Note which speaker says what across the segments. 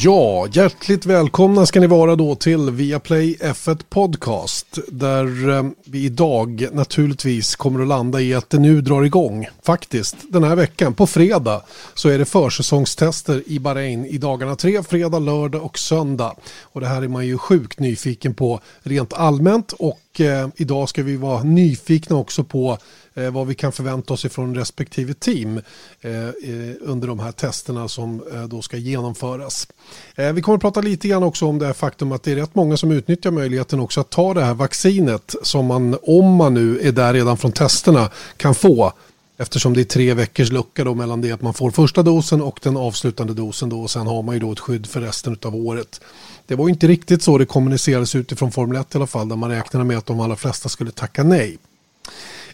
Speaker 1: Ja, hjärtligt välkomna ska ni vara då till Viaplay F1 Podcast där eh, vi idag naturligtvis kommer att landa i att det nu drar igång. Faktiskt, den här veckan på fredag så är det försäsongstester i Bahrain i dagarna tre, fredag, lördag och söndag. Och det här är man ju sjukt nyfiken på rent allmänt och eh, idag ska vi vara nyfikna också på Eh, vad vi kan förvänta oss ifrån respektive team eh, eh under de här testerna som eh, då ska genomföras. Eh, vi kommer att prata lite grann också om det här faktum att det är rätt många som utnyttjar möjligheten också att ta det här vaccinet som man, om man nu är där redan från testerna, kan få Eftersom det är tre veckors lucka då mellan det att man får första dosen och den avslutande dosen då och sen har man ju då ett skydd för resten av året. Det var inte riktigt så det kommunicerades utifrån Formel 1 i alla fall där man räknade med att de allra flesta skulle tacka nej.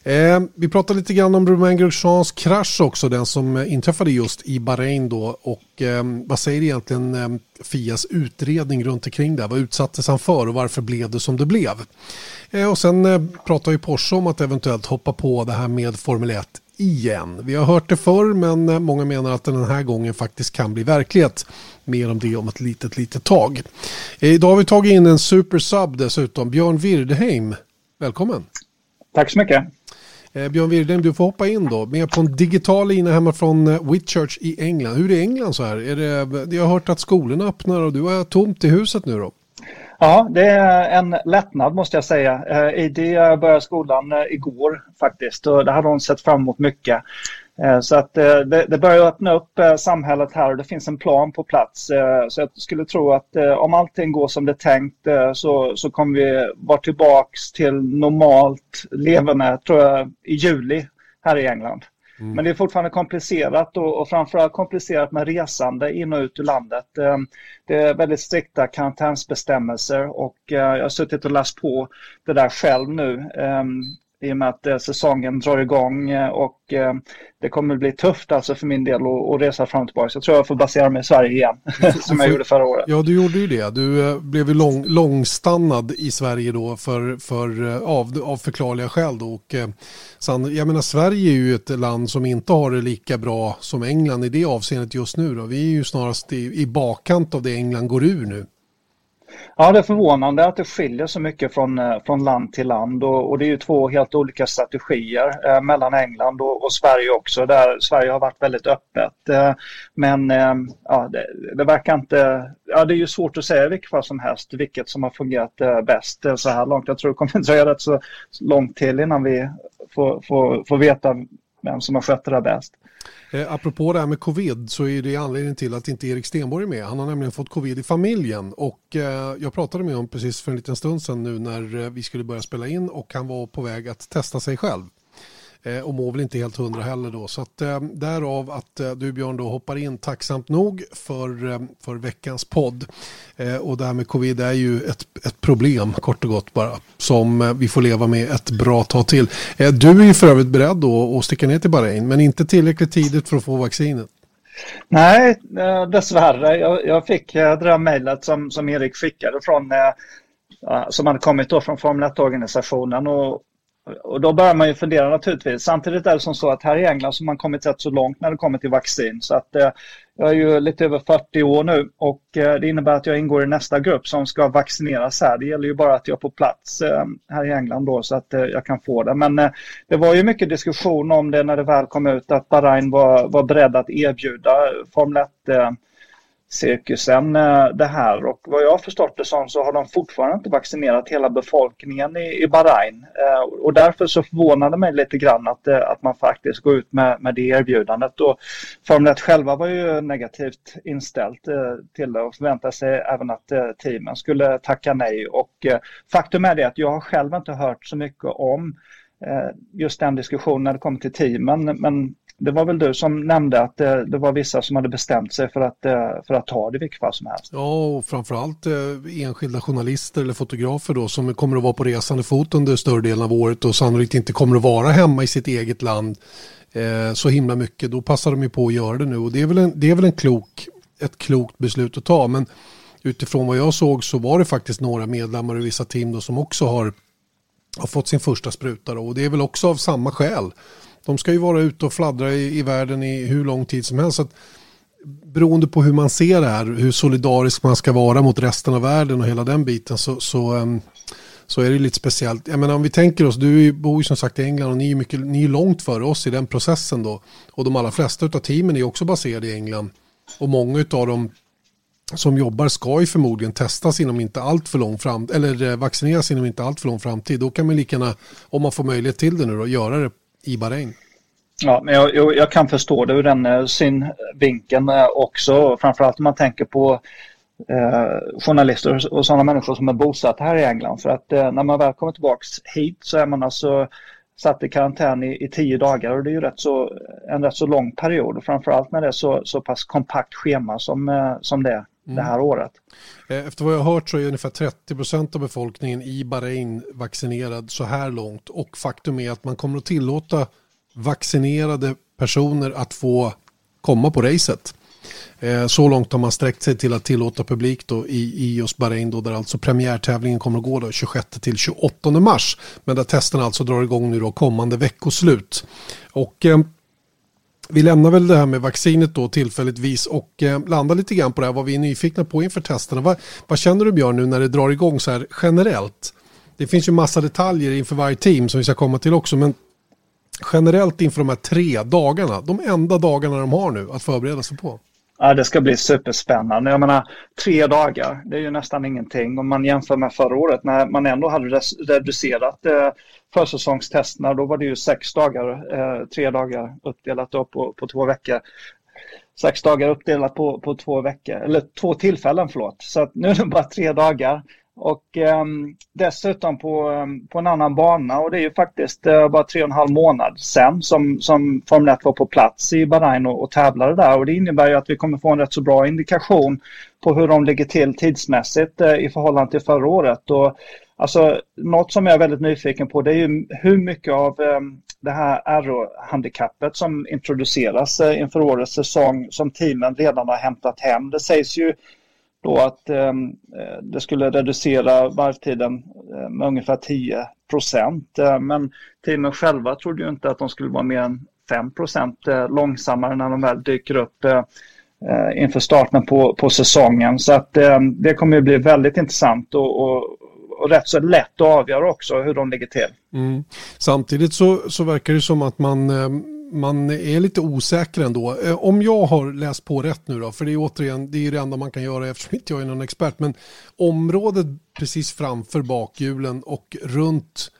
Speaker 1: Eh, vi pratade lite grann om Romain Grosjeans krasch också, den som eh, inträffade just i Bahrain då. Och eh, vad säger egentligen eh, Fias utredning runt omkring det? Vad utsattes han för och varför blev det som det blev? Eh, och sen eh, pratar ju Porsche om att eventuellt hoppa på det här med Formel 1 igen. Vi har hört det förr men eh, många menar att den här gången faktiskt kan bli verklighet. Mer om det om ett litet, litet tag. Idag har vi tagit in en supersub dessutom, Björn Wirdheim. Välkommen!
Speaker 2: Tack så mycket!
Speaker 1: Eh, Björn Wirdheim, du får hoppa in då. Med på en digital lina hemma från eh, Whitchurch i England. Hur är England så här? Är det, jag har hört att skolorna öppnar och du har tomt i huset nu då.
Speaker 2: Ja, det är en lättnad måste jag säga. Eh, Idi började skolan eh, igår faktiskt och det hade hon sett fram emot mycket. Eh, så att det, det börjar öppna upp samhället här och det finns en plan på plats. Så jag skulle tro att om allting går som det är tänkt så, så kommer vi vara tillbaks till normalt levande, tror jag, i juli här i England. Mm. Men det är fortfarande komplicerat och, och framförallt komplicerat med resande in och ut ur landet. Ehm, det är väldigt strikta karantänsbestämmelser och eh, jag har suttit och läst på det där själv nu ehm, i och med att eh, säsongen drar igång eh, och eh, det kommer bli tufft alltså för min del att, resa fram och tillbaka. Så jag tror jag får basera mig i Sverige igen, som jag gjorde förra året.
Speaker 1: Ja, du gjorde ju det. Du blev ju lång, långstannad i Sverige då för, för, av, av förklarliga skäl. Då. Och, sen, jag menar, Sverige är ju ett land som inte har det lika bra som England i det avseendet just nu. Då. Vi är ju snarast i, i bakkant av det England går ur nu.
Speaker 2: Ja, det är förvånande att det skiljer så mycket från, eh, från land till land och, och det är ju två helt olika strategier eh, mellan England och, och, Sverige också där Sverige har varit väldigt öppet. Eh, men eh, ja, det, det, verkar inte, ja det är ju svårt att säga vilket fall som helst vilket som har fungerat eh, bäst eh, så här långt. Jag tror det kommer dröja rätt så långt till innan vi får, får, får veta vem som har skött det där bäst.
Speaker 1: Eh, apropå det här med covid så är det anledningen till att inte Erik Stenborg är med. Han har nämligen fått covid i familjen och eh, jag pratade med honom precis för en liten stund sedan nu när eh, vi skulle börja spela in och han var på väg att testa sig själv. Eh, och mår väl inte helt hundra heller då. Så att, eh, därav att eh, du Björn då hoppar in tacksamt nog för, eh, för veckans podd. Eh, och det här med covid är ju ett, ett problem kort och gott bara som eh, vi får leva med ett bra tag till. Eh, du är ju för övrigt beredd då att sticka ner till Bahrain men inte tillräckligt tidigt för att få vaccinet.
Speaker 2: Nej, eh, dessvärre. Jag, jag fick eh, det där mejlet som, som Erik skickade från som hade kommit då från Formel 1-organisationen och och då börjar man ju fundera naturligtvis. Samtidigt är det som så att här i England så har man kommit rätt så långt när det kommer till vaccin. Så att eh, jag är ju lite över 40 år nu och eh, det innebär att jag ingår i nästa grupp som ska vaccineras här. Det gäller ju bara att jag får plats eh, här i England då så att eh, jag kan få det. Men eh, det var ju mycket diskussion om det när det väl kom ut att Bahrain var, var beredd att erbjuda Formel 1 cirkusen eh, det här. Och vad jag har förstått det som så har de fortfarande inte vaccinerat hela befolkningen i, i Bahrain. Eh, och därför så förvånade mig lite grann att, eh, att man faktiskt går ut med, med det erbjudandet. Och Formel 1 själva var ju negativt inställt till det och förväntade sig även att teamen skulle tacka nej. Och faktum är det att jag har själv inte hört så mycket om just den diskussionen när det kommer till teamen. Men det var väl du som nämnde att det, det, var vissa som hade bestämt sig för att, eh, för att ta det i vilket fall som helst.
Speaker 1: Ja, och framförallt eh, enskilda journalister eller fotografer då som kommer att vara på resande fot under större delen av året och sannolikt inte kommer att vara hemma i sitt eget land eh, så himla mycket. Då passar de ju på att göra det nu och det är väl, en, det är väl en klok, ett klokt beslut att ta. Men utifrån vad jag såg så var det faktiskt några medlemmar i vissa team då som också har, har fått sin första spruta då, och det är väl också av samma skäl de ska ju vara ute och fladdra i, i världen i hur lång tid som helst. Så beroende på hur man ser det här, hur solidarisk man ska vara mot resten av världen och hela den biten så, så, ehm, så är det lite speciellt. Jag menar om vi tänker oss, du bor ju som sagt i England och ni är, mycket, ni är långt före oss i den processen då. Och de allra flesta av teamen är också baserade i England. Och många av dem som jobbar ska ju förmodligen testas inom inte allt för lång framtid, eller eh, vaccineras inom inte allt för lång framtid. Då kan man lika gärna, om man får möjlighet till det nu då, göra det i Bahrain.
Speaker 2: Ja, men jag, jag, jag, kan förstå det ur den eh, synvinkeln eh, också. Framförallt om man tänker på eh, journalister och sådana människor som är bosatta här i England. För att eh, när man väl kommer tillbaka hit så är man alltså satt i karantän i, i tio dagar och det är ju rätt så, en rätt så lång period. Framförallt när det är så, så pass kompakt schema som, eh, som det är mm. det här året.
Speaker 1: Efter vad jag har hört så är ungefär 30 procent av befolkningen i Bahrain vaccinerad så här långt och faktum är att man kommer att tillåta vaccinerade personer att få komma på racet. Eh, så långt har man sträckt sig till att tillåta publik då i, i just Bahrain då där alltså premiärtävlingen kommer att gå då 26 till 28 mars. Men där testerna alltså drar igång nu då kommande veckoslut. Och eh, vi lämnar väl det här med vaccinet då tillfälligtvis och eh, landar lite grann på det här vad vi är nyfikna på inför testerna. Vad, vad känner du Björn nu när det drar igång så här generellt? Det finns ju massa detaljer inför varje team som vi ska komma till också men generellt inför de här tre dagarna, de enda dagarna de har nu att förbereda sig på?
Speaker 2: Ja, det ska bli superspännande. Jag menar, tre dagar, det är ju nästan ingenting om man jämför med förra året när man ändå hade reducerat eh, försäsongstesterna. Då var det ju sex dagar, eh, tre dagar uppdelat på, på två veckor. Sex dagar uppdelat på, på två veckor, eller två tillfällen förlåt. Så att nu är det bara tre dagar. Och eh, dessutom på, ehm, på en annan bana och det är ju faktiskt eh, bara tre och en halv månad sen som, som Formel 1 var på plats i Bahrain och, och tävlade där. Och det innebär ju att vi kommer få en rätt så bra indikation på hur de ligger till tidsmässigt eh, i förhållande till förra året. Och, alltså, något som jag är väldigt nyfiken på det är ju hur mycket av ehm, det här RO-handikappet som introduceras eh, inför årets säsong som teamen redan har hämtat hem. Det sägs ju då att ehm, eh, det skulle reducera varvtiden eh, med ungefär 10 procent. Eh, men teamen själva trodde ju inte att de skulle vara mer än 5 procent eh, långsammare när de väl dyker upp eh, eh, inför starten på, på säsongen. Så att det kommer ju bli väldigt intressant och, och, och rätt så lätt att avgöra också hur de ligger till.
Speaker 1: Mm. Samtidigt så, så verkar det som att man ehm, man är lite osäker ändå. Eh, om jag har läst på rätt nu då, för det är återigen det, är det enda man kan göra eftersom inte jag är någon expert, men området precis framför bakhjulen och runt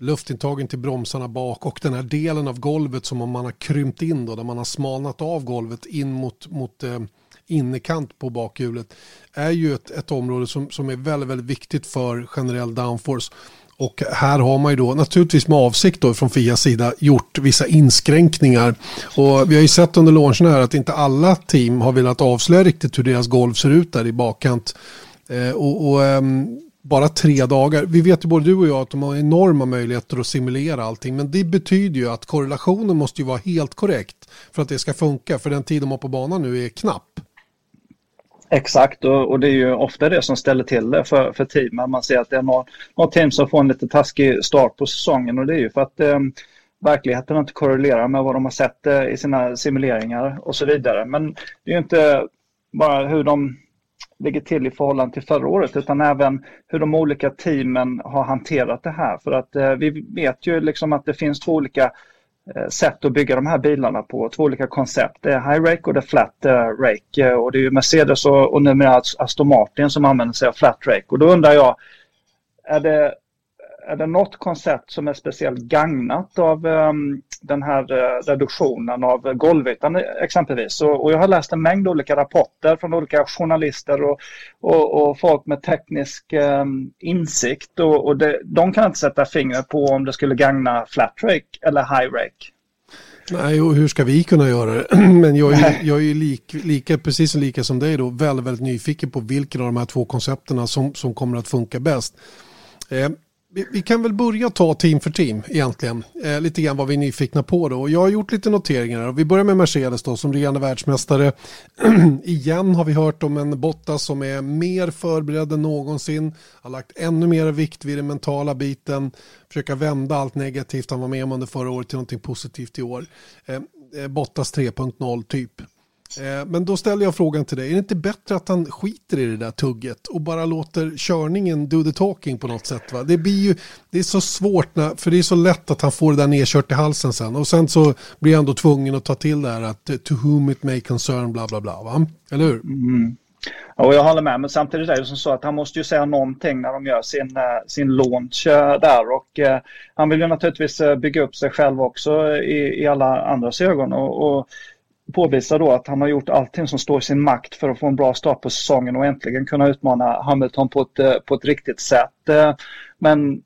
Speaker 1: luftintagen till bromsarna bak och den här delen av golvet som man har krympt in då, där man har smalnat av golvet in mot, mot eh, innerkant på bakhjulet är ju ett, ett område som, som är väldigt, väldigt viktigt för generell downforce. Och här har man ju då naturligtvis med avsikt då från Fias sida gjort vissa inskränkningar. Och vi har ju sett under launchen här att inte alla team har velat avslöja riktigt hur deras golv ser ut där i bakkant. Eh, och, och eh, bara tre dagar. Vi vet ju både du och jag att de har enorma möjligheter att simulera allting. Men det betyder ju att korrelationen måste ju vara helt korrekt för att det ska funka. För den tid de har på banan nu är knapp.
Speaker 2: Exakt och, och, det är ju ofta det som ställer till det för, för teamen. Man ser att det är något, något team som får en lite taskig start på säsongen och det är ju för att eh, verkligheten inte korrelerar med vad de har sett eh, i sina simuleringar och så vidare. Men det är ju inte bara hur de ligger till i förhållande till förra året utan även hur de olika teamen har hanterat det här. För att eh, vi vet ju liksom att det finns två olika Eh, sätt att bygga de här bilarna på. Två olika koncept. Det är High Rake och det är Flat eh, Rake. Och det är ju Mercedes och, och numera Aston Martin som använder sig av Flat Rake. Och då undrar jag, är det är det något koncept som är speciellt gagnat av um, den här uh, reduktionen av golvytan exempelvis? Och, och, jag har läst en mängd olika rapporter från olika journalister och, och, och folk med teknisk um, insikt och, och det, de kan inte sätta fingret på om det skulle gagna flat rake eller high rake.
Speaker 1: Nej, och hur ska vi kunna göra det? Men jag är, jag är lik, lika, precis lika som dig då, väldigt, väldigt nyfiken på vilken av de här två koncepterna som, som kommer att funka bäst. Eh, vi, vi, kan väl börja ta team för team egentligen. Eh, lite grann vad vi är nyfikna på då. Jag har gjort lite noteringar. Vi börjar med Mercedes då som regerande världsmästare. Igen har vi hört om en Bottas som är mer förberedd än någonsin. Har lagt ännu mer vikt vid den mentala biten. Försöka vända allt negativt han var med om under förra året till någonting positivt i år. Eh, eh Bottas 3.0 typ. Eh, men då ställer jag frågan till dig, är det inte bättre att han skiter i det där tugget och bara låter körningen do the talking på något sätt? Va? Det blir ju, det är så svårt, när, för det är så lätt att han får det där nedkört i halsen sen och sen så blir han då tvungen att ta till det här att eh, to whom it may concern bla bla bla, va? eller hur?
Speaker 2: Mm. Ja, jag håller med, men samtidigt är det som så att han måste ju säga någonting när de gör sin, eh, sin launch där och eh, han vill ju naturligtvis bygga upp sig själv också i, i alla andras ögon och, och påvisa då att han har gjort allting som står i sin makt för att få en bra start på säsongen och äntligen kunna utmana Hamilton på ett, eh, på ett riktigt sätt. Eh, men eh,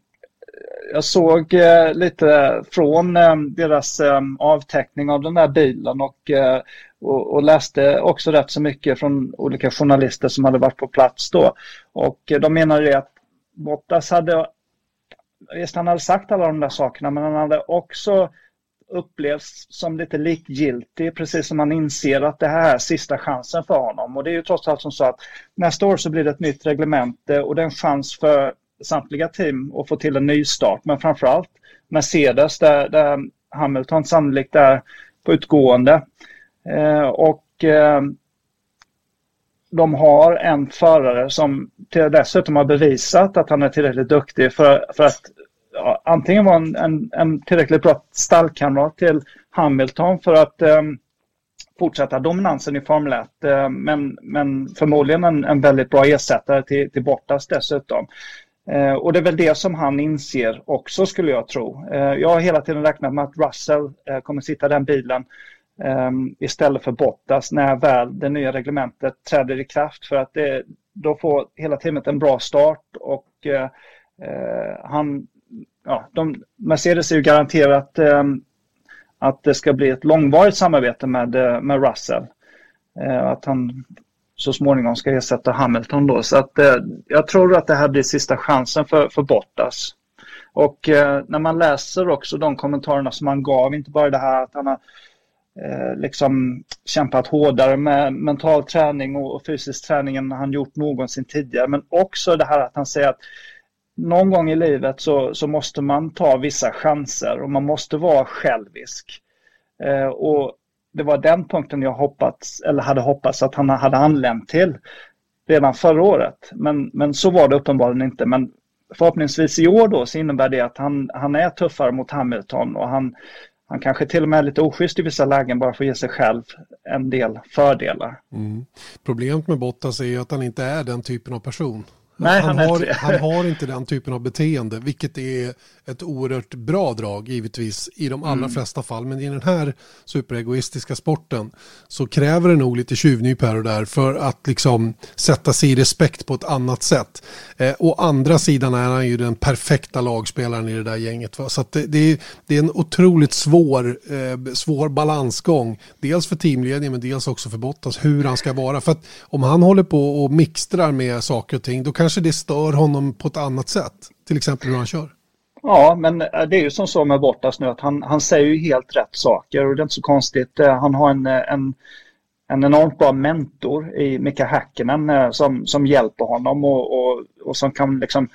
Speaker 2: jag såg lite från deras avteckning av den där bilen och och, och, läste också rätt så mycket från olika journalister som hade varit på plats då. Och de menade att Bottas hade, visst han hade sagt alla de där sakerna, men han hade också upplevs som lite likgiltig, precis som man inser att det här är sista chansen för honom. Och det är ju trots allt som så att nästa år så blir det ett nytt reglemente och det är en chans för samtliga team att få till en ny start. Men framförallt Mercedes där, där Hamilton sannolikt är på utgående. Eh, och eh, de har en förare som dessutom har bevisat att han är tillräckligt duktig för, för att antingen vara en, en, en, tillräckligt bra stallkamrat till Hamilton för att eh, fortsätta dominansen i Formel 1. Eh, men, men förmodligen en, en väldigt bra ersättare till, till Bottas dessutom. Eh, och det är väl det som han inser också skulle jag tro. Eh, jag har hela tiden räknat med att Russell eh, kommer sitta i den bilen um, istället för Bottas när väl det nya reglementet träder i kraft för att det, då får hela teamet en bra start och eh, eh, han, ja, de, Mercedes är ju garanterat eh, att det ska bli ett långvarigt samarbete med, eh, med Russell. Eh, att han så småningom ska ersätta Hamilton då. Så att eh, jag tror att det här blir sista chansen för, för Bottas. Och eh, när man läser också de kommentarerna som han gav, inte bara det här att han har eh, liksom kämpat hårdare med mental träning och, och fysisk träning än han gjort någonsin tidigare. Men också det här att han säger att någon gång i livet så, så måste man ta vissa chanser och man måste vara självisk. Eh, och det var den punkten jag hoppats, eller hade hoppats att han hade anlänt till redan förra året. Men, men så var det uppenbarligen inte. Men förhoppningsvis i år då så innebär det att han, han är tuffare mot Hamilton och han, han kanske till och med är lite oschysst i vissa lägen bara för att ge sig själv en del fördelar.
Speaker 1: Mm. Problemet med Bottas är ju att han inte är den typen av person.
Speaker 2: Nej,
Speaker 1: han, han, har, han har inte den typen av beteende, vilket är ett oerhört bra drag givetvis i de allra mm. flesta fall. Men i den här superegoistiska sporten så kräver det nog lite tjuvnyp här och där för att liksom sätta sig i respekt på ett annat sätt. Eh, å andra sidan är han ju den perfekta lagspelaren i det där gänget. Va? Så det, det, är, det är en otroligt svår, eh, svår balansgång. Dels för teamledningen men dels också för Bottas hur han ska vara. För att om han håller på och mixtrar med saker och ting då kanske det stör honom på ett annat sätt. Till exempel hur han kör.
Speaker 2: Ja, men det är ju som så med Bottas nu att han, han säger ju helt rätt saker och det är inte så konstigt. Eh, han har en, eh, en, en enormt bra mentor i Mika Häkkinen eh, som, som hjälper honom och, och, och som kan liksom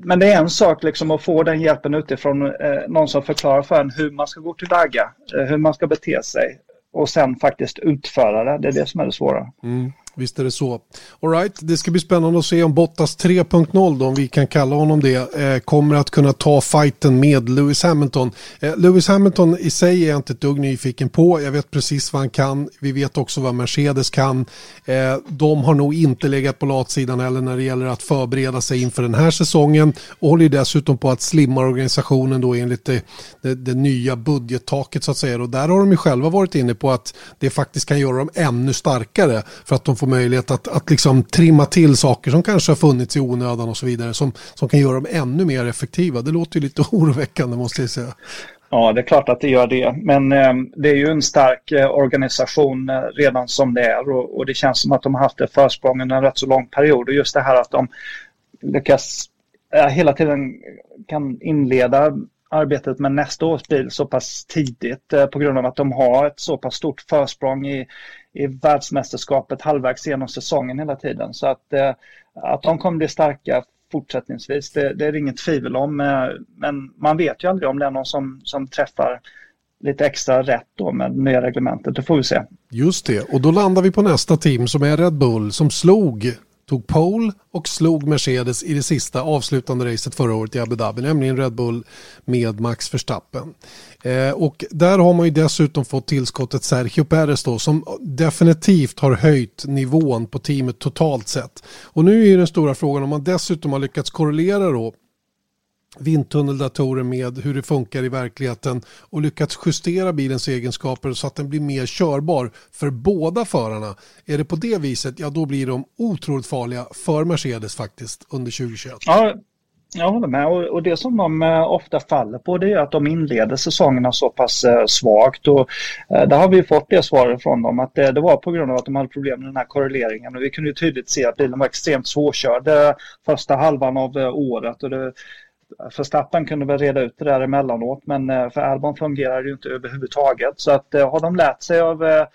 Speaker 2: men det är en sak liksom att få den hjälpen utifrån eh, någon som förklarar för en hur man ska gå tillväga, eh, hur man ska bete sig och sen faktiskt utföra det. Det är det som är det svåra.
Speaker 1: Mm. Visst är det så. All right, det ska bli spännande att se om Bottas 3.0, då, om vi kan kalla honom det, eh, kommer att kunna ta fighten med Lewis Hamilton. Eh, Lewis Hamilton i sig är jag inte ett dugg nyfiken på. Jag vet precis vad han kan. Vi vet också vad Mercedes kan. Eh, de har nog inte legat på latsidan heller när det gäller att förbereda sig inför den här säsongen och håller dessutom på att slimma organisationen då enligt det, det, det nya budgettaket så att säga. Och där har de ju själva varit inne på att det faktiskt kan göra dem ännu starkare för att de får får möjlighet att, att liksom trimma till saker som kanske har funnits i onödan och så vidare som, som kan göra dem ännu mer effektiva. Det låter ju lite oroväckande måste jag säga.
Speaker 2: Ja, det är klart att det gör det. Men eh, det är ju en stark eh, organisation eh, redan som det är och, och, det känns som att de har haft ett försprång under en rätt så lång period. Och just det här att de lyckas eh, hela tiden kan inleda arbetet med nästa års bil så pass tidigt eh, på grund av att de har ett så pass stort försprång i, i världsmästerskapet halvvägs genom säsongen hela tiden. Så att, eh, att de kommer bli starka fortsättningsvis, det, det är det inget tvivel om. Eh, men man vet ju aldrig om det är någon som, som träffar lite extra rätt då med nya reglementet. Det får vi se.
Speaker 1: Just det, och då landar vi på nästa team som är Red Bull som slog tog pole och slog Mercedes i det sista avslutande racet förra året i Abu Dhabi, nämligen Red Bull med Max Verstappen. Eh, och där har man ju dessutom fått tillskottet Sergio Perez då, som definitivt har höjt nivån på teamet totalt sett. Och nu är ju den stora frågan om man dessutom har lyckats korrelera då vindtunneldatorer med hur det funkar i verkligheten och lyckats justera bilens egenskaper så att den blir mer körbar för båda förarna. Är det på det viset, ja då blir de otroligt farliga för Mercedes faktiskt under 2021.
Speaker 2: Ja, jag håller med och, och det som de eh, ofta faller på det är att de inleder säsongerna så pass eh, svagt och eh, där har vi fått det svaret från dem att det, det, var på grund av att de hade problem med den här korreleringen och vi kunde tydligt se att bilen var extremt svårkörd första halvan av året och det, Alltså Förstappen kunde väl reda ut det där emellanåt men eh, för Albon fungerar det ju inte överhuvudtaget. Så att eh, har de lärt sig av eh,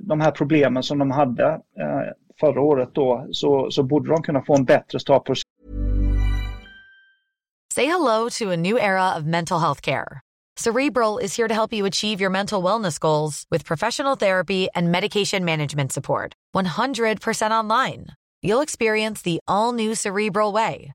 Speaker 2: de här problemen som de hade förra året då så, så borde de kunna få en bättre start på
Speaker 3: Say hello to a new era of mental health care. Cerebral is here to help you achieve your mental wellness goals with professional therapy and medication management support. 100% online. You'll experience the all new Cerebral way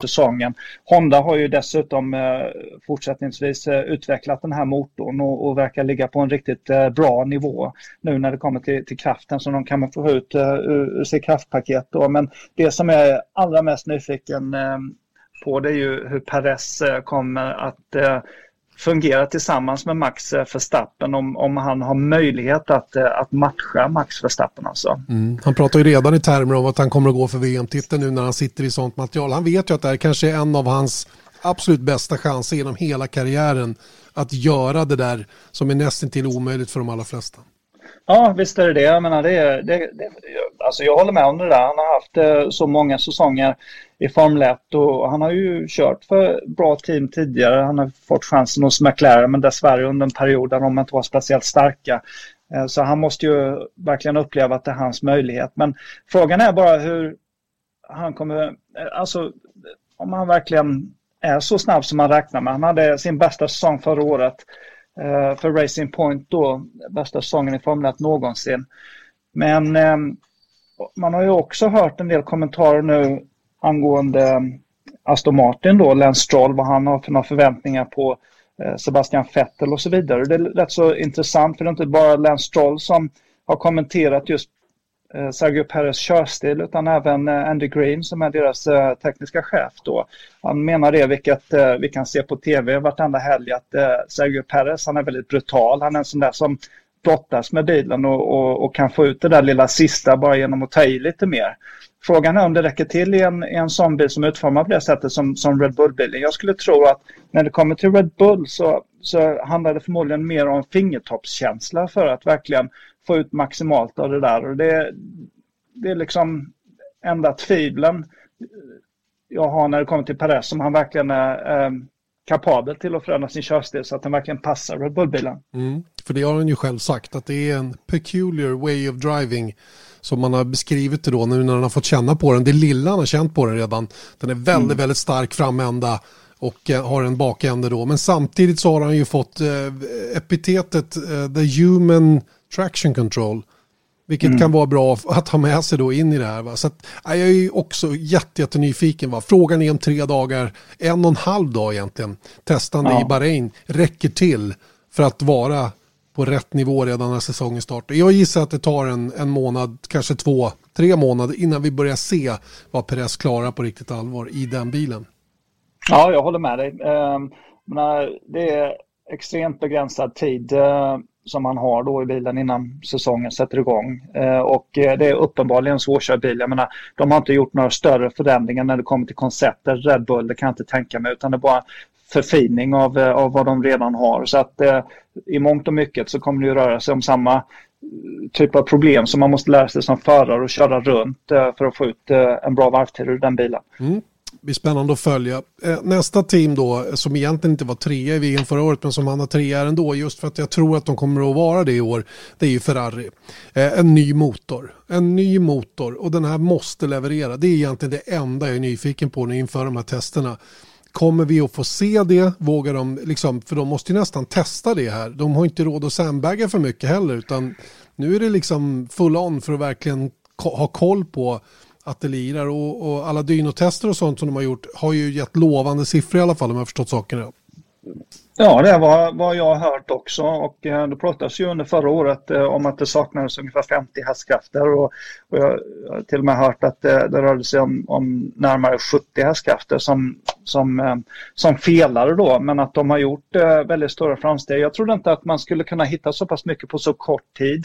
Speaker 2: Säsongen. Honda har ju dessutom eh, fortsättningsvis eh, utvecklat den här motorn och, och, verkar ligga på en riktigt eh, bra nivå nu när det kommer till, till kraften som de kan få ut ur, ur sitt kraftpaket. Då. Men det som jag är allra mest nyfiken på det är ju hur Perez kommer att fungera tillsammans med Max Verstappen om, om han har möjlighet att, att matcha Max Verstappen. Alltså.
Speaker 1: Mm. Han pratar ju redan i termer om att han kommer att gå för VM-titeln nu när han sitter i sånt material. Han vet ju att det här kanske är en av hans absolut bästa chanser genom hela karriären att göra det där som är nästan till omöjligt för de allra flesta.
Speaker 2: Ja, visst är det det. Jag menar, det, det, det, alltså jag håller med om det där. Han har haft eh, så många säsonger i Formel 1 och han har ju kört för bra team tidigare. Han har fått chansen hos McLaren men dessvärre under en period där de inte var speciellt starka. Eh, så han måste ju verkligen uppleva att det är hans möjlighet. Men frågan är bara hur han kommer, eh, alltså om han verkligen är så snabb som man räknar med. Han hade sin bästa säsong förra året eh, för Racing Point då, bästa säsongen i Formel 1 någonsin. Men man har ju också hört en del kommentarer nu angående eh, Aston Martin då, Lance Stroll, vad han har för några förväntningar på eh, Sebastian Vettel och så vidare. Det är rätt så intressant för det är inte bara Lance Stroll som har kommenterat just eh, Sergio Perez körstil utan även Andy Green som är deras tekniska chef då. Han menar det, vilket vi kan se på tv vartenda helg, att Sergio Perez han är väldigt brutal. Han är en sån där som brottas med bilen och, och, och, kan få ut det där lilla sista bara genom att ta i lite mer. Frågan är om det räcker till i en, i en sån bil som är utformad på det sättet som, som Red Bull-bilen. Jag skulle tro att när det kommer till Red Bull så, så handlar det förmodligen mer om fingertoppskänsla för att verkligen få ut maximalt av det där. Och det, det är liksom enda tvivlen jag har när det kommer till Perez som han verkligen är eh, kapabel till att förändra sin körstil så att den verkligen passar Red Bull-bilen.
Speaker 1: Mm, för det har han ju själv sagt att det är en peculiar way of driving som man har beskrivit det då nu när han har fått känna på den. Det lilla han har känt på den redan. Den är väldigt, mm. väldigt stark framända och eh, har en bakände då. Men samtidigt så har han ju fått eh, epitetet eh, the human traction control. Vilket mm. kan vara bra att ha med sig då in i det här. Va? Så att, jag är ju också jättenyfiken. Va? Frågan är om tre dagar, en och en halv dag egentligen, testande ja. i Bahrain räcker till för att vara på rätt nivå redan när säsongen startar. Jag gissar att det tar en, en månad, kanske två, tre månader innan vi börjar se vad Perez klarar på riktigt allvar i den bilen.
Speaker 2: Ja, jag håller med dig. Ehm, det är extremt begränsad tid. Som man har då i bilen innan säsongen sätter igång. Eh, och eh, det är uppenbarligen en svårkörd bil. Jag menar, de har inte gjort några större förändringar när det kommer till konceptet. Red Bull, det kan jag inte tänka mig, utan det är bara förfining av, eh, av vad de redan har. Så att eh, i mångt och mycket så kommer det ju röra sig om samma eh, typ av problem som man måste lära sig som förare och köra runt eh, för att få ut eh, en bra varvtid ur den bilen.
Speaker 1: Mm blir spännande att följa. Eh, nästa team då, eh, som egentligen inte var trea i VM förra året, men som han har trea ändå, just för att jag tror att de kommer att vara det i år, det är ju Ferrari. Eh, en ny motor. En ny motor och den här måste leverera. Det är egentligen det enda jag är nyfiken på nu inför de här testerna. Kommer vi att få se det? Vågar de, liksom, för de måste ju nästan testa det här. De har inte råd att sandbagga för mycket heller, utan nu är det liksom full on för att verkligen ha koll på att det lirar och, och alla dynotester och sånt som de har gjort har ju gett lovande siffror i alla fall om jag har förstått saken rätt.
Speaker 2: Ja, det var vad jag har hört också och eh, det pratades ju under förra året eh, om att det saknades ungefär 50 hästkrafter och, och jag har till och med hört att det, det rörde sig om, om närmare 70 hästkrafter som, som, eh, som felade då men att de har gjort väldigt stora framsteg. Jag trodde inte att man skulle kunna hitta så pass mycket på så kort tid.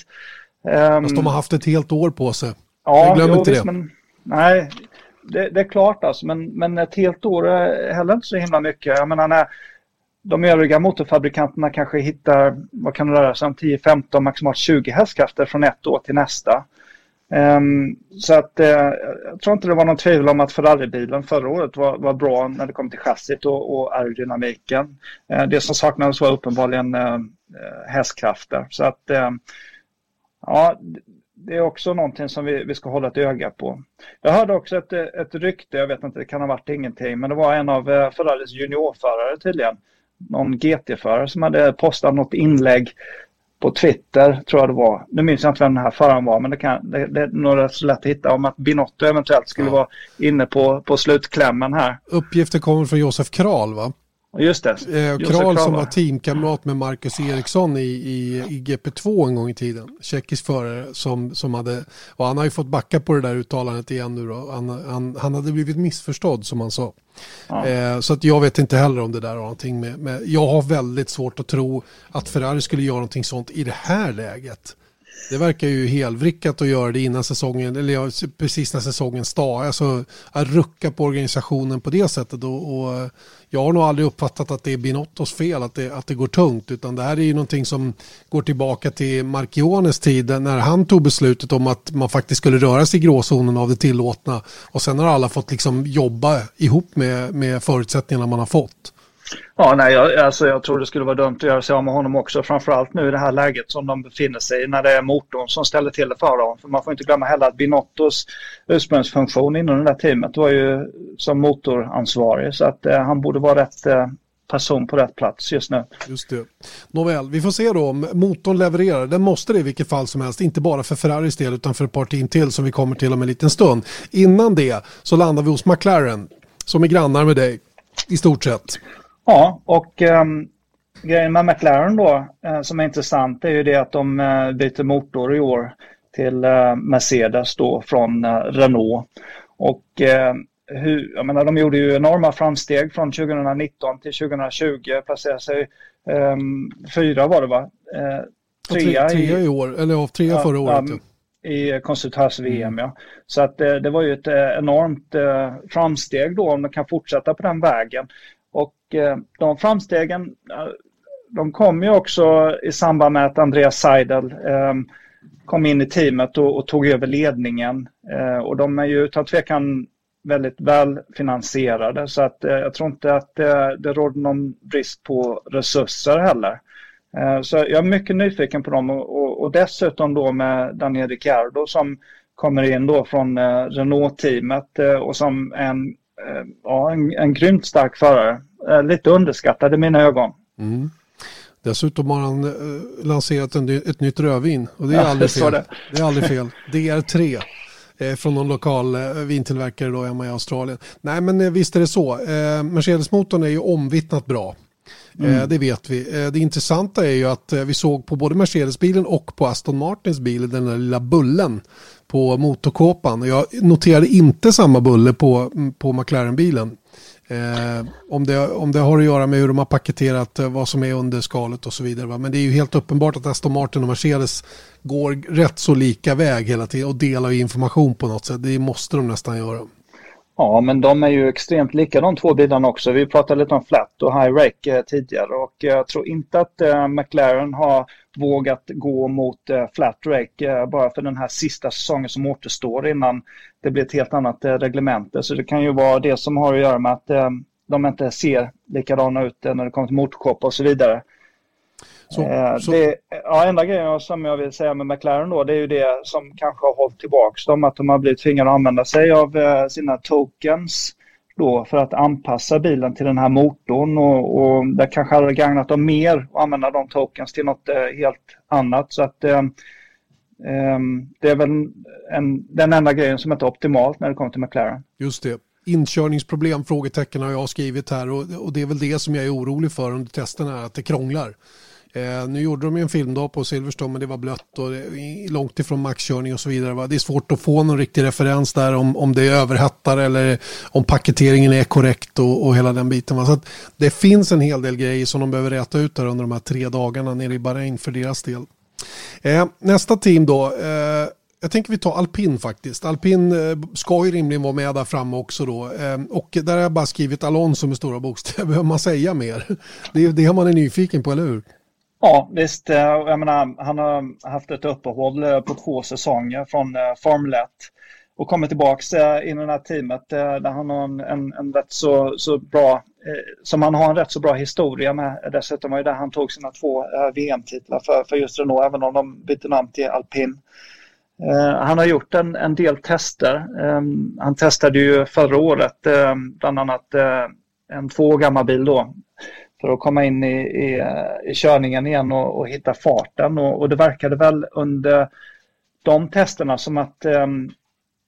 Speaker 1: Fast de har haft ett helt år på sig.
Speaker 2: Ja, jag glömmer inte visst, det. Men, nej, det, det, är klart alltså, men, men ett helt år är heller inte så himla mycket. Jag menar, när de övriga motorfabrikanterna kanske hittar, vad kan det röra sig om, 10-15, maximalt 20 hästkrafter från ett år till nästa. Um, så att uh, jag tror inte det var någon tvivel om att Ferrari-bilen förra året var, var bra när det kom till chassit och, och aerodynamiken. Uh, det som saknades var uppenbarligen uh, hästkrafter. Så att ja, det är också någonting som vi, vi ska hålla ett öga på. Jag hörde också ett, ett rykte, jag vet inte, det kan ha varit ingenting, men det var en av eh, Ferraris juniorförare tydligen. Någon GT-förare som hade postat något inlägg på Twitter, tror jag det var. Nu minns jag inte vem den här föraren var, men det, kan, det, det är nog rätt så lätt att hitta om att Binotto eventuellt skulle ja. vara inne på, på slutklämmen här.
Speaker 1: Uppgifter kommer från Josef Kral, va?
Speaker 2: Just det.
Speaker 1: Eh, Kral som var teamkamrat med Marcus Eriksson i, i, i GP2 en gång i tiden. Tjeckisk förare som, som hade, och han har ju fått backa på det där uttalandet igen nu då. Han, han, han hade blivit missförstådd som han sa. Ja. Eh, så att jag vet inte heller om det där har någonting med, med, jag har väldigt svårt att tro att Ferrari skulle göra någonting sånt i det här läget. Det verkar ju helvrickat att göra det innan säsongen, eller precis när säsongen startar. Alltså att rucka på organisationen på det sättet. Och, och, jag har nog aldrig uppfattat att det är Binottos fel att det, att det går tungt. Utan det här är ju någonting som går tillbaka till Marchiones tid när han tog beslutet om att man faktiskt skulle röra sig i gråzonen av det tillåtna. Och sen har alla fått liksom jobba ihop med, med förutsättningarna man har fått.
Speaker 2: Ja, nej, jag, alltså, jag tror det skulle vara dumt att göra sig av med honom också. Framförallt nu i det här läget som de befinner sig i när det är motorn som ställer till det för dem. För man får inte glömma heller att Binottos ursprungsfunktion inom det där teamet var ju som motoransvarig. Så att eh, han borde vara rätt eh, person på rätt plats just nu.
Speaker 1: Just det. Nåväl, vi får se då om motorn levererar. Den måste det i vilket fall som helst, inte bara för Ferraris del utan för ett par team till som vi kommer till om en liten stund. Innan det så landar vi hos McLaren som är grannar med dig i stort sett.
Speaker 2: Ja, och um, grejen med McLaren då uh, som är intressant är ju det att de uh, byter motor i år till uh, Mercedes då från Renault. Och hur, jag menar, de gjorde ju enorma framsteg från 2019 till 2020, placerade sig um, fyra var det va?
Speaker 1: trea, trea i, i, år, eller ja, trea förra året. Um,
Speaker 2: i konstruktörs-VM. Mm. Ja. Så att det, det var ju ett enormt framsteg då om de kan fortsätta på den vägen. Och eh, de framstegen de kom ju också i samband med att Andreas Seidel ehm, kom in i teamet och, tog över ledningen. Eh, och de är ju utan tvekan väldigt välfinansierade så att eh, jag tror inte att det, det råder någon brist på resurser heller. Så jag är mycket nyfiken på dem och, och, dessutom då med Daniel Ricciardo som kommer in då från Renault-teamet och som är en ja, en, en grymt stark förare. Eh, lite underskattad i mina ögon.
Speaker 1: Mm. Dessutom har han eh, lanserat en, ett nytt rödvin och det är ja, aldrig fel. Det. det. är aldrig fel. DR3 eh, från någon lokal eh, vintillverkare då hemma i Australien. Nej men eh, visst är det så. Mercedes-motorn är ju omvittnat bra. Mm. Det vet vi. Det intressanta är ju att vi såg på både Mercedes-bilen och på Aston Martins bil den där lilla bullen på motorkåpan. Jag noterade inte samma bulle på, på McLaren-bilen. Eh, om, det, om det har att göra med hur de har paketerat eh, vad som är under skalet och så vidare. Va? Men det är ju helt uppenbart att Aston Martin och Mercedes går rätt så lika väg hela tiden och delar information på något sätt. Det måste de nästan göra.
Speaker 2: Ja, men de är ju extremt lika de två bilarna också. Vi pratade lite om flat och high rake eh, tidigare och jag tror inte att eh, McLaren har vågat gå mot eh, flat rake eh, bara för den här sista säsongen som återstår innan det blir ett helt annat eh, reglemente. Så det kan ju vara det som har att göra med att eh, de inte ser likadana ut när det kommer till motorkoppar och så vidare. Så, eh, så... Det, ja, enda grejen som jag vill säga med McLaren då, det är ju det som kanske har hållit tillbaka dem, att de har blivit tvingade att använda sig av eh, sina tokens då för att anpassa bilen till den här motorn och, och det kanske hade gagnat dem mer att använda de tokens till något eh, helt annat. Så att eh, eh, det är väl en, den enda grejen som inte är optimalt när det kommer till McLaren.
Speaker 1: Just det inkörningsproblem, frågetecken har jag skrivit här och, och, det är väl det som jag är orolig för under testerna, att det krånglar. Eh, nu gjorde de ju en filmdag på Silverstone men det var blött och det, långt ifrån maxkörning och så vidare. Va? Det är svårt att få någon riktig referens där om, om det är överhettar eller om paketeringen är korrekt och, och hela den biten. Va? Så det finns en hel del grejer som de behöver räta ut här under de här tre dagarna nere i Bahrain för deras del. Eh, nästa team då. Eh, jag tänker vi tar alpin faktiskt. Alpin eh, ska ju rimligen vara med där framme också då. Eh, och där har jag bara skrivit Alonso med stora bokstäver. Behöver man säga mer? Det är det man är nyfiken på, eller hur?
Speaker 2: Ja, visst. Eh, jag menar, han har haft ett uppehåll eh, på två säsonger från eh, Formel 1 och kommer tillbaka in i det här teamet där han har en, en, en rätt så, så bra, som han har en rätt så bra historia med. Dessutom var det där han tog sina två VM-titlar för, för just Renault, även om de bytte namn till Alpin. Han har gjort en, en del tester. Ehm, han testade ju förra året ehm, bland annat en två år gammal bil då, för att komma in i, i, i körningen igen och, och hitta farten. Och, och, det verkade väl under de testerna som att um,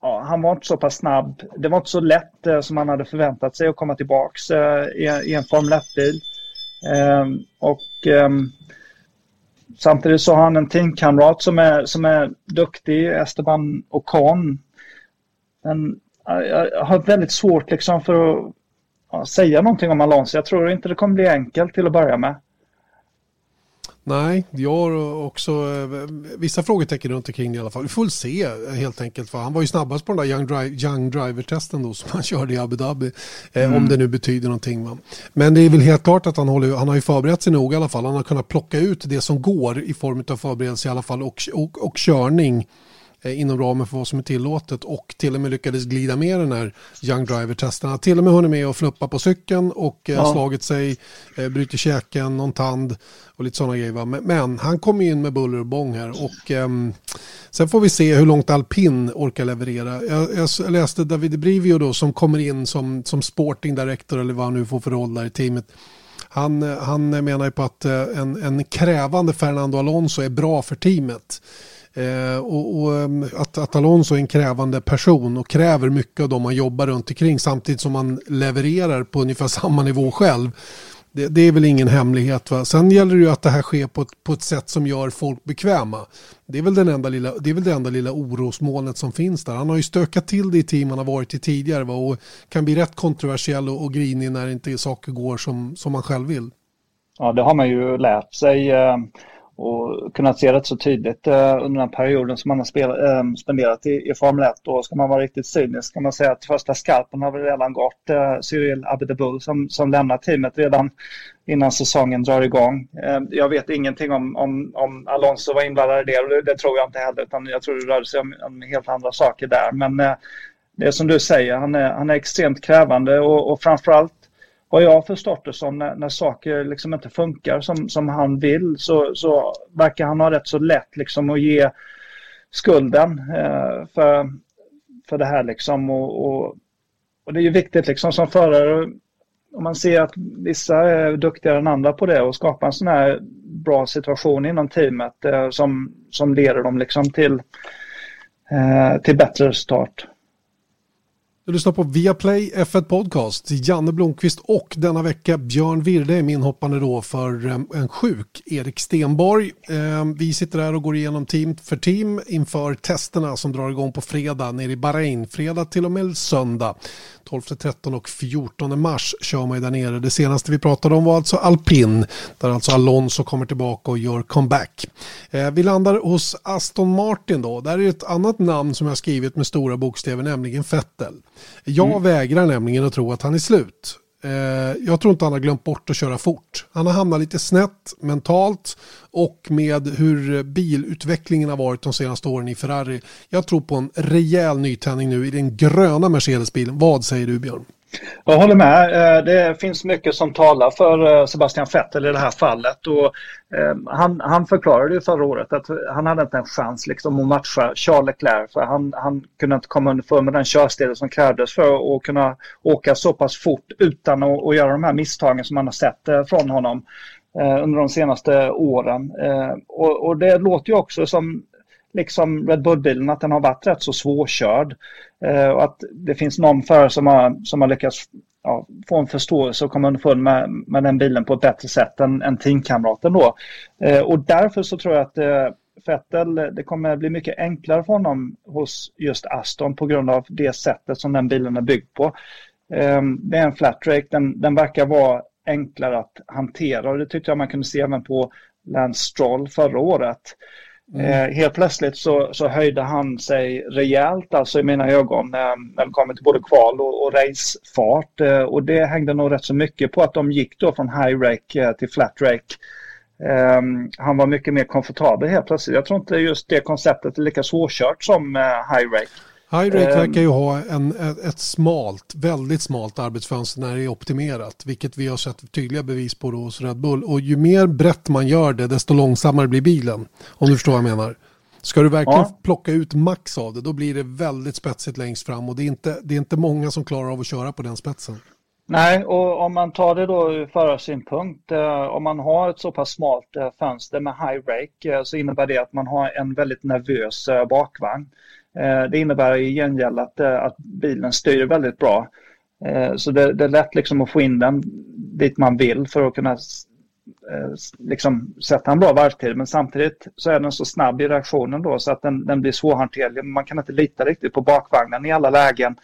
Speaker 2: ja, han var inte så pass snabb. Det var inte så lätt uh, som han hade förväntat sig att komma tillbaks uh, i, i, en Formel 1-bil. Um, ehm, och um, samtidigt så har han en teamkamrat som är, som är duktig, Esteban Ocon. Men jag har väldigt svårt liksom för att ja, säga någonting om Alonso. Jag tror inte det kommer bli enkelt till att börja med.
Speaker 1: Nej, jag har också eh, vissa frågetecken runt omkring i alla fall. Vi får väl se helt enkelt. För han var ju snabbast på den där Young, Drive, young Driver-testen då som han körde i Abu Dhabi. Eh, mm. Om det nu betyder någonting. Va? Men det är väl helt klart att han, håller, han har ju förberett sig nog i alla fall. Han har kunnat plocka ut det som går i form av förberedelse i alla fall och, och, och körning Eh, inom ramen för vad som är tillåtet och till och med lyckades glida med den här Young Driver-testen. Till och med hunnit med att fluppa på cykeln och eh, ja. slagit sig, eh, brutit käken, någon tand och lite sådana grejer. Men, men, han kom in med buller och bång här och eh, sen får vi se hur långt alpin orkar leverera. Jag, jag läste David Brivio då som kommer in som, som sporting director eller vad han nu får för roll där i teamet. Han, han menar ju på att en, en krävande Fernando Alonso är bra för teamet. Eh, och, och ehm, att, att, Alonso är en krävande person och kräver mycket av dem man jobbar runt omkring samtidigt som man levererar på ungefär samma nivå själv. Det, det är väl ingen hemlighet. Va? Sen gäller det ju att det här sker på ett, på ett sätt som gör folk bekväma. Det är, väl den enda lilla, det är väl det enda lilla orosmolnet som finns där. Han har ju stökat till det i team han har varit i tidigare va? och kan bli rätt kontroversiell och, och grinig när inte saker går som, som man själv vill.
Speaker 2: Ja, det har man ju lärt sig. Eh, och kunnat se rätt så tydligt eh, under den perioden som man har spel, eh, spenderat i, i Formel 1. Och ska man vara riktigt cynisk kan man säga att första skarpen har väl redan gått. Eh, Cyril Abiteboul som, som lämnar teamet redan innan säsongen drar igång. Eh, jag vet ingenting om, om, om Alonso var inblandad i det, det, det tror jag inte heller. Utan jag tror det rörde sig om, om helt andra saker där. Men eh, det är som du säger, han är, han är extremt krävande och, och framförallt vad jag har förstått det som när, när saker liksom inte funkar som, som han vill så, så verkar han ha rätt så lätt liksom att ge skulden eh, för, för det här liksom och, och, och, det är ju viktigt liksom som förare om man ser att vissa är duktigare än andra på det och skapa en sån här bra situation inom teamet eh, som, som leder dem liksom till, eh, till bättre resultat.
Speaker 1: Du lyssnar på Viaplay F1 Podcast. Janne Blomqvist och denna vecka Björn Virde är min hoppande då för ehm, en sjuk Erik Stenborg. Ehm, vi sitter här och går igenom team för team inför testerna som drar igång på fredag nere i Bahrain. Fredag till och med söndag. 12, 13 och 14 mars kör man ju där nere. Det senaste vi pratade om var alltså alpin där alltså Alonso kommer tillbaka och gör comeback. Ehm, vi landar hos Aston Martin då. Där är ett annat namn som jag skrivit med stora bokstäver, nämligen Fettel. Jag mm. vägrar nämligen att tro att han är slut. Eh, jag tror inte han har glömt bort att köra fort. Han har hamnat lite snett mentalt och med hur bilutvecklingen har varit de senaste åren i Ferrari. Jag tror på en rejäl nytändning nu i den gröna Mercedes-bilen. Vad säger du Björn?
Speaker 2: Jag håller med. Eh, det finns mycket som talar för eh, Sebastian Vettel i det här fallet. Och eh, han, han förklarade ju förra året att han hade inte en chans liksom att matcha Charles Leclerc. För han, han kunde inte komma underför med den körstil som krävdes för att kunna åka så pass fort utan att, att göra de här misstagen som man har sett från honom under de senaste åren. Och, och det låter ju också som liksom Red Bull-bilen, att den har varit rätt så svårkörd. Eh, och att det finns någon förare som har, som har lyckats ja, få en förståelse och komma underfund med, med den bilen på ett bättre sätt än, än teamkamraten då. Eh, och därför så tror jag att eh, Vettel, det kommer bli mycket enklare för honom hos just Aston på grund av det sättet som den bilen är byggd på. Eh, det är en flat rake, den, den verkar vara enklare att hantera och det tyckte jag man kunde se även på Lance Stroll förra året. Mm. Eh, helt plötsligt så, så höjde han sig rejält, alltså i mina ögon, eh, när det kommer till både kval och, och racefart. Eh, och det hängde nog rätt så mycket på att de gick då från high rake eh, till flat rake. Eh, han var mycket mer komfortabel helt plötsligt. Jag tror inte just det konceptet är lika svårkört som eh, high rake.
Speaker 1: Hyrate um, verkar ju ha en, ett smalt, väldigt smalt arbetsfönster när det är optimerat, vilket vi har sett tydliga bevis på då hos Red Bull. Och ju mer brett man gör det, desto långsammare blir bilen, om du förstår vad jag menar. Ska du verkligen ja. plocka ut max av det, då blir det väldigt spetsigt längst fram och det är, inte, det är inte många som klarar av att köra på den spetsen.
Speaker 2: Nej, och om man tar det då ur förarsynpunkt, eh, om man har ett så pass smalt eh, fönster med high rake eh, så innebär det att man har en väldigt nervös eh, bakvagn. Eh, det innebär i gengäld att, eh, att bilen styr väldigt bra. Eh, så det, det, är lätt liksom att få in den dit man vill för att kunna liksom sätta en bra varvtid. Men samtidigt så är den så snabb i reaktionen då så att den, den blir svårhanterlig. Man kan inte lita riktigt på bakvagnen i alla lägen.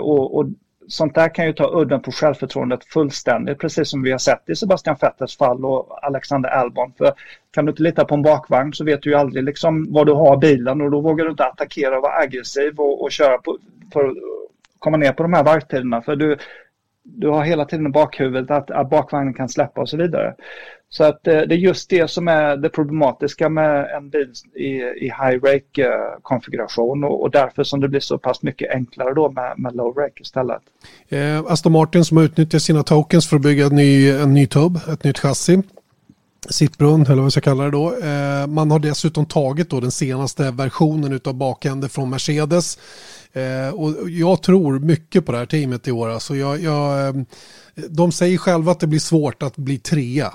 Speaker 2: Och, och sånt där kan ju ta udden på självförtroendet fullständigt, precis som vi har sett i Sebastian Vettels fall och Alexander Albon. För kan du inte lita på en bakvagn så vet du ju aldrig liksom var du har bilen och då vågar du inte attackera och vara aggressiv och, och köra på, för att komma ner på de här varvtiderna. För du, du har hela tiden i bakhuvudet att, att bakvagnen kan släppa och så vidare. Så att eh, det är just det som är det problematiska med en bil i, i high rake eh, konfiguration och, och, därför som det blir så pass mycket enklare då med, med low rake istället.
Speaker 1: Eh, Aston Martin som har utnyttjat sina tokens för att bygga en ny, en ny tub, ett nytt chassi. Sittbrunn, eller vad jag ska kalla det då. Eh, man har dessutom tagit då den senaste versionen av bakände från Mercedes. Eh, och jag tror mycket på det här teamet i år. Alltså jag, jag, eh, de säger själva att det blir svårt att bli trea.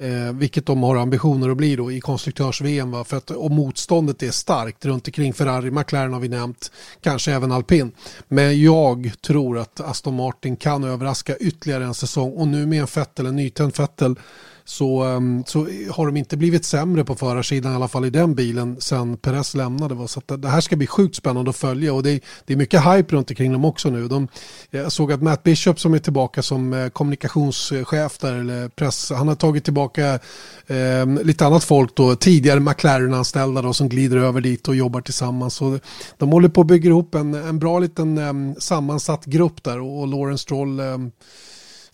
Speaker 1: Eh, vilket de har ambitioner att bli då i konstruktörs-VM. För att om motståndet är starkt runt omkring Ferrari, McLaren har vi nämnt, kanske även alpin. Men jag tror att Aston Martin kan överraska ytterligare en säsong och nu med en Fettel, en nytänd Fettel så, ehm, så har de inte blivit sämre på förarsidan i alla fall i den bilen sen Perez lämnade. Så det här ska bli sjukt spännande att följa och det är, det är mycket hype runt omkring dem också nu. De, jag såg att Matt Bishop som är tillbaka som eh, kommunikationschef där, eller press, han har tagit tillbaka eh, lite annat folk då, tidigare McLaren-anställda då, som glider över dit och jobbar tillsammans. Så de håller på att bygga ihop en, en bra liten eh, sammansatt grupp där och, och Lawrence Stroll eh,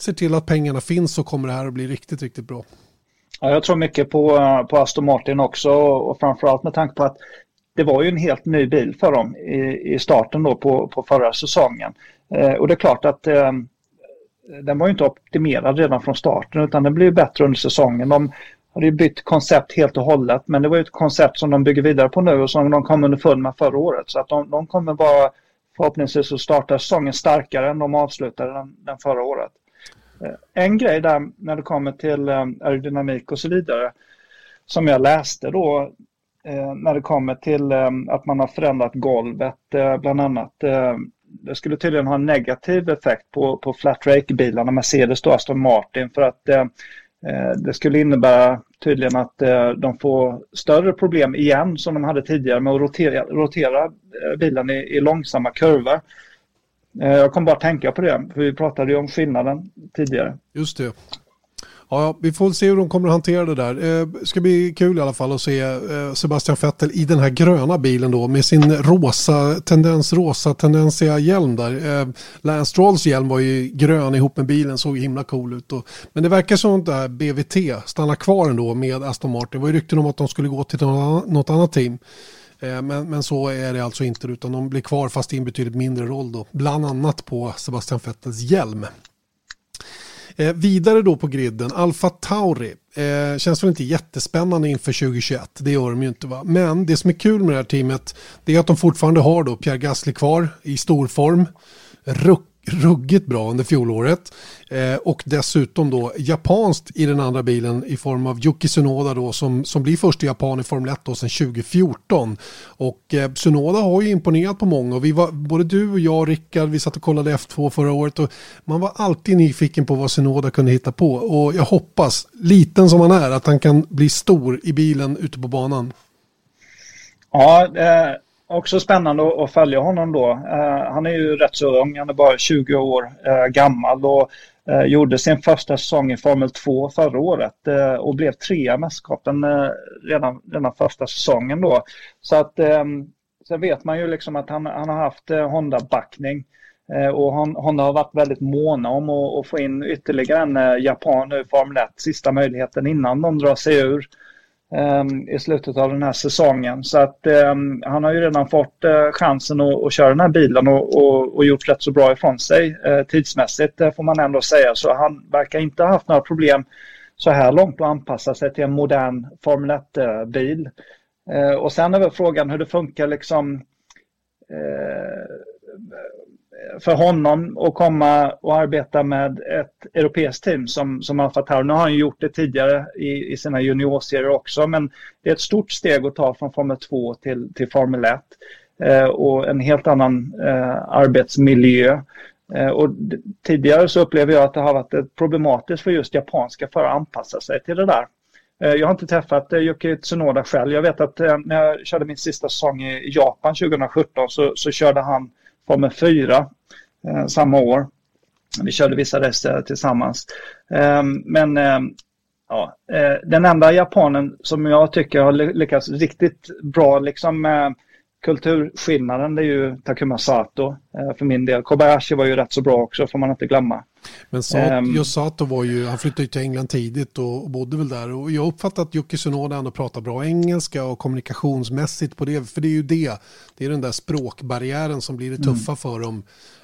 Speaker 1: ser till att pengarna finns så kommer det här att bli riktigt, riktigt bra.
Speaker 2: Ja, jag tror mycket på, på Aston Martin också och framförallt med tanke på att det var ju en helt ny bil för dem i, i starten då på, på förra säsongen. Eh, och det är klart att eh, den var ju inte optimerad redan från starten utan den blev bättre under säsongen. De hade ju bytt koncept helt och hållet men det var ju ett koncept som de bygger vidare på nu och som de kom underfund med förra året. Så att de, de kommer bara förhoppningsvis att starta säsongen starkare än de avslutade den, den förra året. Eh, en grej där när det kommer till eh, aerodynamik och så vidare som jag läste då eh, när det kommer till att man har förändrat golvet bland annat det skulle tydligen ha en negativ effekt på, på flat rake-bilarna, Mercedes och Aston Martin, för att det skulle innebära tydligen att de får större problem igen som de hade tidigare med att rotera, rotera bilen i, i långsamma kurvor. Eh, jag kom bara att tänka på det, för vi pratade ju om skillnaden tidigare.
Speaker 1: Just det. Ja, vi får se hur de kommer att hantera det där. Det ska bli kul i alla fall att se eh, Sebastian Vettel i den här gröna bilen då med sin rosa tendens, rosa tendensiga hjälm där. Lance Strolls hjälm var ju grön ihop med bilen, såg himla cool ut. Och, men det verkar som att det här BVT stannar kvar ändå med Aston Martin. Det var ju rykten om att de skulle gå till något annat team. Eh, men, men så är det alltså inte utan de blir kvar fast i en betydligt mindre roll då. Bland annat på Sebastian Vettels hjälm. Eh, vidare då på griden, Alfa Tauri. Eh, känns väl inte jättespännande inför 2021, det gör de ju inte va. Men det som är kul med det här teamet, det är att de fortfarande har då Pierre Gasly kvar i stor form. Ruck ruggigt bra under fjolåret. Eh, och dessutom då japanskt i den andra bilen i form av Yuki Tsunoda då som, som blir första japan i Formel 1 då sedan 2014. Och eh, Tsunoda har ju imponerat på många och vi var, både du och jag och Rickard, vi satt och kollade F2 förra året och man var alltid nyfiken på vad Tsunoda kunde hitta på och jag hoppas, liten som han är, att han kan bli stor i bilen ute på banan.
Speaker 2: Ja, det också spännande att följa honom då. Eh, han är ju rätt så ung, han är bara 20 år eh, gammal och eh, gjorde sin första säsong i Formel 2 förra året och blev trea i mästerskapen redan, redan första säsongen då. Så att ehm, sen vet man ju liksom att han, han har haft Honda-backning och Honda har varit väldigt måna om att, att få in ytterligare en japan nu i Formel 1, sista möjligheten innan de drar sig ur. Ehm, I slutet av den här säsongen. Så att um, han har ju redan fått uh, chansen att, att, köra den här bilen och, och, och, gjort rätt så bra ifrån sig uh, tidsmässigt uh, får man ändå säga. Så han verkar inte ha haft några problem så här långt att anpassa sig till en modern Formel 1-bil. Eh, och sen är väl frågan hur det funkar liksom för honom att komma och arbeta med ett europeiskt team som, som Alfa Tauri. Nu har han gjort det tidigare i, i sina juniorserier också, men det är ett stort steg att ta från Formel 2 till, till Formel 1 eh, och en helt annan eh, arbetsmiljö. Eh, och tidigare så upplever jag att det har varit problematiskt för just japanska för att anpassa sig till det där. Eh, jag har inte träffat eh, Yuki Tsunoda själv. Jag vet att eh, när jag körde min sista säsong i Japan 2017 så, så körde han kommer fyra eh, samma år. Vi körde vissa rester tillsammans. Eh, men eh, ja, eh, den enda japanen som jag tycker har lyckats riktigt bra liksom eh, kulturskillnaden det är ju Takuma Sato eh, för min del. Kobayashi var ju rätt så bra också får man inte glömma.
Speaker 1: Men Sato, um, Sato var ju, han flyttade ju till England tidigt och, bodde väl där och jag uppfattar att Yuki Tsunoda ändå pratar bra engelska och kommunikationsmässigt på det, för det är ju det, det är den där språkbarriären som blir det tuffa mm. för dem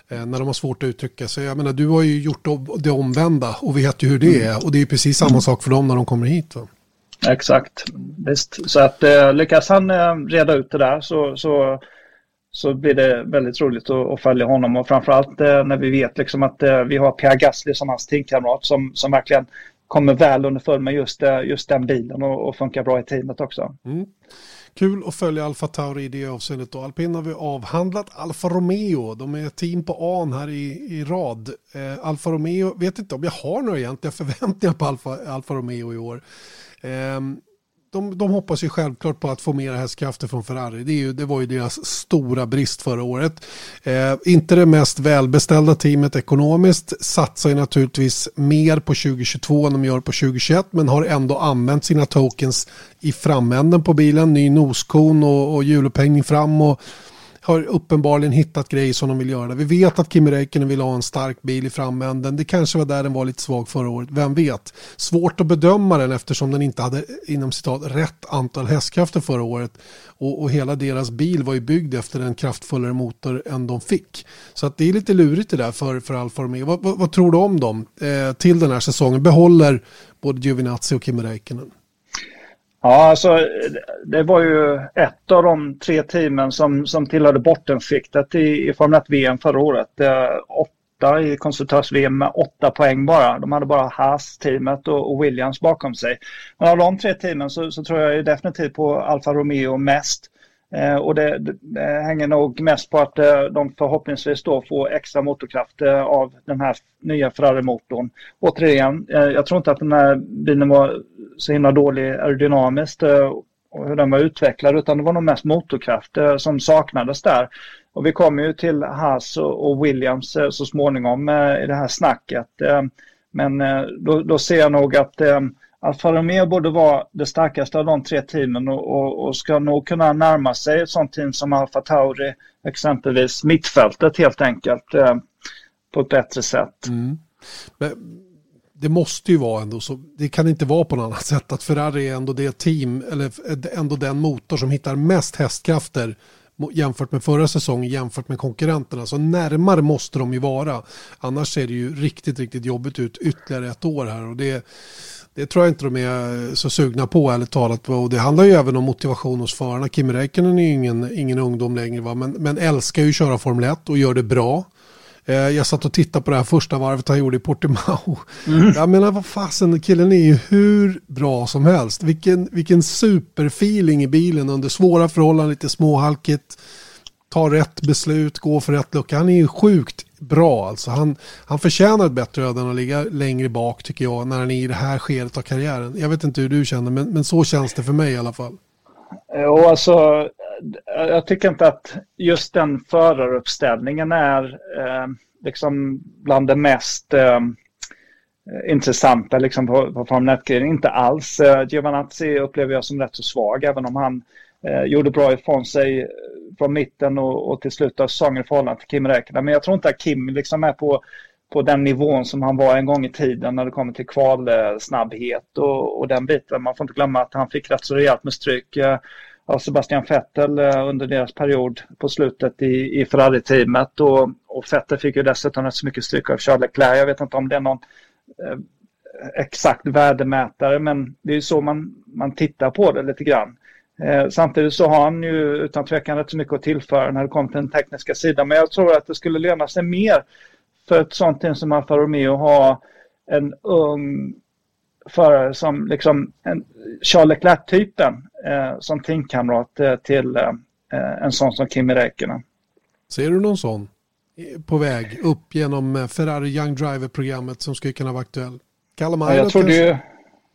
Speaker 1: eh, när de har svårt att uttrycka sig. Jag menar, du har ju gjort det omvända och vet ju hur det mm. är och det är precis samma mm. sak för dem när de kommer hit. Va?
Speaker 2: Exakt, visst. Så att eh, lyckas han eh, reda ut det där så, så, så blir det väldigt roligt att, att följa honom och framförallt eh, när vi vet liksom att eh, vi har Pierre Gasly som hans teamkamrat som, som verkligen kommer väl underfund med just, eh, just den bilen och, och funkar bra i teamet också. Mm.
Speaker 1: Kul att följa Alfa Tauri i det avseendet. Då. Alpin har vi avhandlat. Alfa Romeo, de är team på AN här i, i rad. Eh, Alfa Romeo, vet inte om jag har några egentliga förväntningar på Alfa, Alfa Romeo i år. Ehm, de, de hoppas ju självklart på att få mer hästkrafter från Ferrari. Det, ju, det, var ju deras stora brist förra året. Eh, inte det mest välbeställda teamet ekonomiskt. Satsar ju naturligtvis mer på 2022 än de gör på 2021. Men har ändå använt sina tokens i framänden på bilen. Ny noskon och, och hjulupphängning fram. och har uppenbarligen hittat grejer som de vill göra. Vi vet att Kimi Räikkönen vill ha en stark bil i framänden. Det kanske var där den var lite svag förra året. Vem vet? Svårt att bedöma den eftersom den inte hade inom citat rätt antal hästkrafter förra året. Och, och hela deras bil var ju byggd efter en kraftfullare motor än de fick. Så att det är lite lurigt det där för, för Alfa Romeo. Vad, vad, vad tror du om dem eh, till den här säsongen? Behåller både Giovinazzi och Kimi Räikkönen?
Speaker 2: Ja, alltså det var ju ett av de tre teamen som, som tillhörde bottenskiktet i, i Formel 1-VM förra året. Eh, åtta i konstruktörs-VM med åtta poäng bara. De hade bara Haas-teamet och, och, Williams bakom sig. Men av de tre teamen så, så tror jag definitivt på Alfa Romeo mest. Eh, och det, det, hänger nog mest på att eh, de förhoppningsvis då får extra motorkraft eh, av den här nya Ferrari-motorn. Återigen, jag tror inte att den här bilen var så himla dålig aerodynamiskt och hur den var utvecklad utan det var nog mest motorkraft som saknades där. Och vi kommer ju till Haas och Williams så småningom i det här snacket. Men då, då ser jag nog att Alfa Romeo borde vara det starkaste av de tre teamen och, och, och, ska nog kunna närma sig ett sånt team som Alfa Tauri, exempelvis mittfältet helt enkelt, eh, på ett bättre sätt. Mm.
Speaker 1: Men det måste ju vara ändå så, det kan inte vara på något annat sätt att Ferrari är ändå det team, eller ändå den motor som hittar mest hästkrafter jämfört med förra säsongen, jämfört med konkurrenterna. Så närmare måste de ju vara. Annars ser det ju riktigt, riktigt jobbigt ut ytterligare ett år här. Och det, det tror jag inte de är så sugna på ärligt talat. Och det handlar ju även om motivation hos förarna. Kim Räikkönen är ju ingen, ingen ungdom längre va? Men, men älskar ju att köra Formel 1 och gör det bra. Eh, jag satt och tittade på det här första varvet han gjorde i Portimao. Mm. Jag menar vad fasen, killen är ju hur bra som helst. Vilken, vilken superfeeling i bilen under svåra förhållanden, lite småhalkigt. Ta rätt beslut, gå för rätt lucka. Han är ju sjukt bra. Alltså han, han förtjänar ett bättre öde än att ligga längre bak tycker jag när han är i det här skedet av karriären. Jag vet inte hur du känner men, men så känns det för mig i alla fall.
Speaker 2: Eh, jo, alltså, eh, jag tycker inte att just den föraruppställningen är eh, liksom bland det mest eh, intressanta liksom på, på Formel 1 Inte alls. Eh, Giovanazzi upplever jag som rätt så svag även om han eh, gjorde bra ifrån sig från mitten och, och till slut av säsongen i förhållande till Kim Räikkönen. Men jag tror inte att Kim liksom är på, på den nivån som han var en gång i tiden när det kommer till kvalsnabbhet och, och den biten. Man får inte glömma att han fick rätt så rejält med stryk eh, av Sebastian Vettel eh, under deras period på slutet i, i Ferrari-teamet. Och, och Vettel fick ju dessutom rätt så mycket stryk av Charles Leclerc. Jag vet inte om det är någon eh, exakt värdemätare men det är ju så man, man tittar på det lite grann. Eh, samtidigt så har han ju utan tvekan rätt så mycket att tillföra när det kommer till den tekniska sidan. Men jag tror att det skulle löna sig mer för ett sånt team som Alfa Romeo att ha en ung förare som liksom en Charles Leclerc-typen eh, som teamkamrat eh, till eh, en sån som Kimi Räikkönen.
Speaker 1: Ser du någon sån på väg upp genom eh, Ferrari Young Driver-programmet som skulle kunna vara aktuell?
Speaker 2: Callum ja, jag trodde ju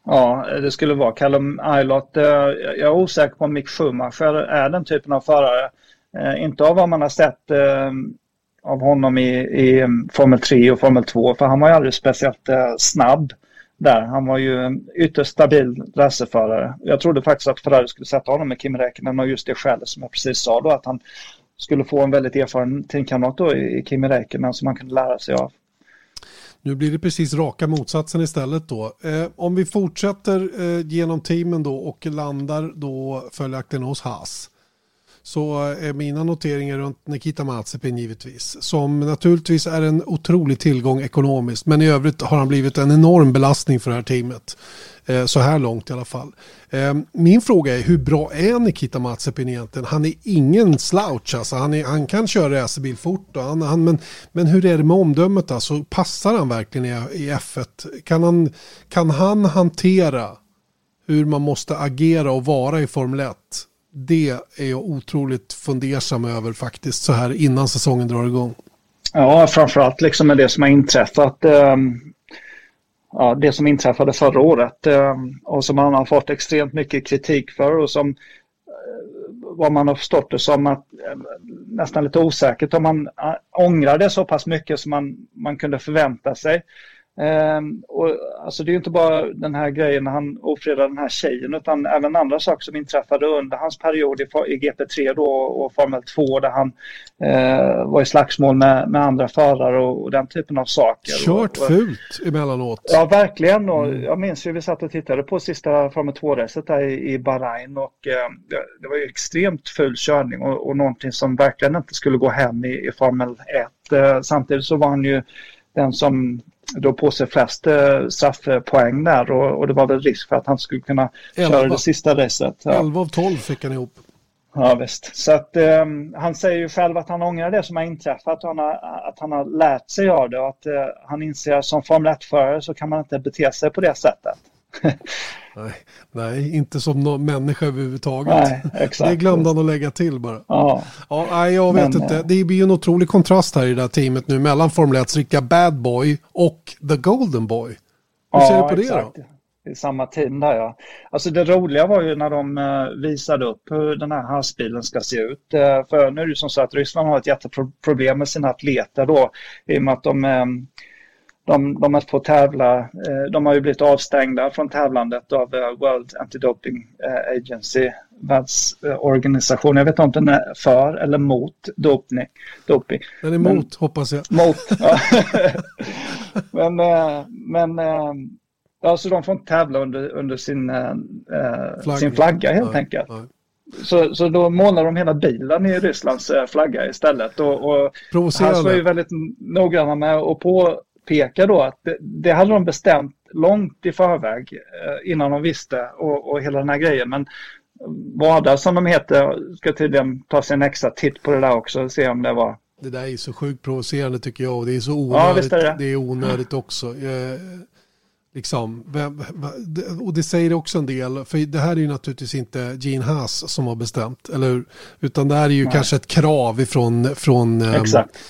Speaker 2: Ja, det skulle vara Callum Eilert. Jag är osäker på om Mick Schumacher är den typen av förare. Eh, inte av vad man har sett eh, av honom i, i mm, Formel 3 och Formel 2, för han var ju aldrig speciellt eh, snabb där. Han var ju en ytterst stabil racerförare. Jag trodde faktiskt att Ferrari skulle sätta honom med Kim Räikkönen och just det skälet som jag precis sa då, att han skulle få en väldigt erfaren teamkamrat då i Kimi Räikkönen som han kunde lära sig av.
Speaker 1: Nu blir det precis raka motsatsen istället då. Eh, om vi fortsätter eh, genom teamen då och landar då följaktligen hos Haas så är mina noteringar runt Nikita Mazepin givetvis. Som naturligtvis är en otrolig tillgång ekonomiskt men i övrigt har han blivit en enorm belastning för det här teamet. Eh, så här långt i alla fall. Eh, min fråga är hur bra är Nikita Mazepin egentligen? Han är ingen slouch alltså. Han, är, han kan köra racerbil fort. Och han, han, men, men hur är det med omdömet alltså? Passar han verkligen i, i F1? Kan han, kan han hantera hur man måste agera och vara i Formel 1? Det är jag otroligt fundersam över faktiskt så här innan säsongen drar igång.
Speaker 2: Ja, framförallt liksom med det som har inträffat. Eh, ja, det som inträffade förra året eh, och som han har fått extremt mycket kritik för och som eh, vad man har förstått det som att ehm, nästan lite osäkert om man eh, ångrar det så pass mycket som man, man kunde förvänta sig. Um, och, alltså det är inte bara den här grejen när han ofredade den här tjejen utan även andra saker som inträffade under hans period i, i GP3 då och Formel 2 där han uh, var i slagsmål med, med andra förare och, och, den typen av saker.
Speaker 1: Kört och, och, fult emellanåt.
Speaker 2: Ja, verkligen. Och mm. Jag minns ju vi satt och tittade på sista Formel 2-racet där i, i Bahrain och uh, det, det, var ju extremt ful körning och, och någonting som verkligen inte skulle gå hem i, i Formel 1. Uh, samtidigt så var han ju den som drog på sig flest eh, straffpoäng där och, och, det var väl risk för att han skulle kunna 11. köra det sista racet.
Speaker 1: Ja. 11 av 12 fick han ihop.
Speaker 2: Ja visst. Så att eh, han säger ju själv att han ångrar det som har inträffat och han har, att han har lärt sig av det och att eh, han inser att som Formel 1-förare så kan man inte bete sig på det sättet.
Speaker 1: nej, nej, inte som någon människa överhuvudtaget.
Speaker 2: Nej, exakt.
Speaker 1: Det glömde han att lägga till bara.
Speaker 2: Ja.
Speaker 1: Ja, nej, jag vet
Speaker 2: Men,
Speaker 1: inte.
Speaker 2: eh,
Speaker 1: Det blir ju en otrolig kontrast här i det här teamet nu mellan Formel 1 riktiga bad boy och the golden boy. Hur ser du på det
Speaker 2: exakt.
Speaker 1: då?
Speaker 2: I samma team där ja. Alltså det roliga var ju när de eh, visade upp hur den här havsbilen ska se ut. Eh, för nu är det ju som så att Ryssland har ett jätteproblem med sina atleter då i och med att de, de, de får tävla, eh, de har ju blivit avstängda från tävlandet av eh, World Anti-Doping eh, Agency, världsorganisation. Jag vet inte om den är för eller mot dopning. doping.
Speaker 1: Den är
Speaker 2: Men-
Speaker 1: emot, hoppas jag.
Speaker 2: Mot. Ja. men men eh, alltså de får inte tävla under, under sin, eh, eh,
Speaker 1: Flagg.
Speaker 2: sin flagga helt
Speaker 1: Nej,
Speaker 2: enkelt.
Speaker 1: nej.
Speaker 2: Så, så då målar de hela bilen i Rysslands flagga istället. Och, och Hans var ju väldigt noggranna med att påpeka då att det, det hade de bestämt långt i förväg eh, innan de visste och, och hela den här grejen. Men Vada som de heter ska tydligen ta sig en extra titt på det där också och se om det var
Speaker 1: Det där är så sjukt provocerande tycker jag och det är så
Speaker 2: Ja,
Speaker 1: onödigt.
Speaker 2: visst är det.
Speaker 1: det är onödigt också. Eh, liksom, och det säger också en del, för det här är ju naturligtvis inte Gene Haas som har bestämt, eller hur? Utan det här är ju
Speaker 2: Nej.
Speaker 1: kanske ett krav ifrån, från
Speaker 2: Exakt.
Speaker 1: eh,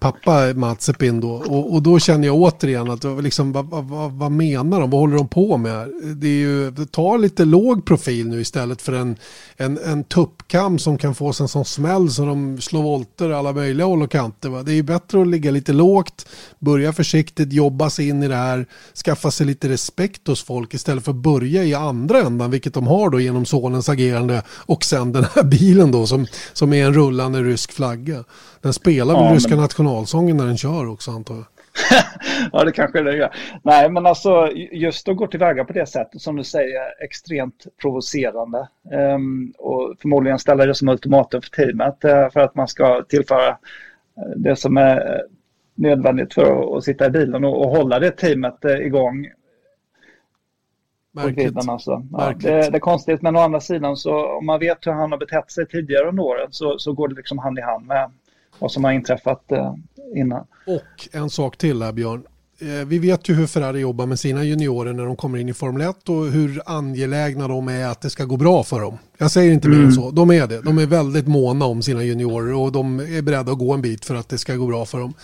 Speaker 1: pappa Matsepin då. Och, och då känner jag återigen att liksom, vad, vad, vad, menar de? Vad håller de på med? Det är ju, tar lite låg profil nu istället för en, en, en tuppkam som kan få sig en sån smäll så de slår volter alla möjliga håll och kanter. Va? Det är ju bättre att ligga lite lågt, börja försiktigt, jobba sig in i det här, skaffa sig lite respekt hos folk istället för att börja i andra ändan, vilket de har då genom sonens agerande och sen den här bilen då som, som är en rullande rysk flagga. Den spelar väl
Speaker 2: Ja,
Speaker 1: ryska
Speaker 2: men-
Speaker 1: nationalsången när den kör också antar jag.
Speaker 2: ja, det kanske det gör. Nej, men alltså just att gå tillväga på det sättet som du säger, extremt provocerande. Ehm, och förmodligen ställa det som ultimatum för teamet eh, för att man ska tillföra eh, det som är eh, nödvändigt för att, att sitta i bilen och, och hålla det teamet eh, igång
Speaker 1: Märkligt.
Speaker 2: Alltså. Ja, det, det är konstigt, men å andra sidan så om man vet hur han har betett sig tidigare under åren så, så går det liksom hand i hand med vad som har inträffat eh, innan.
Speaker 1: Och en sak till här Björn. Eh, Vi vet ju hur Ferrari jobbar med sina juniorer när de kommer in i Formel 1 och hur angelägna de är att det ska gå bra för dem. Jag säger inte mer än så. De är det. De är väldigt måna om sina juniorer och de är beredda att gå en bit för att det ska gå bra för dem.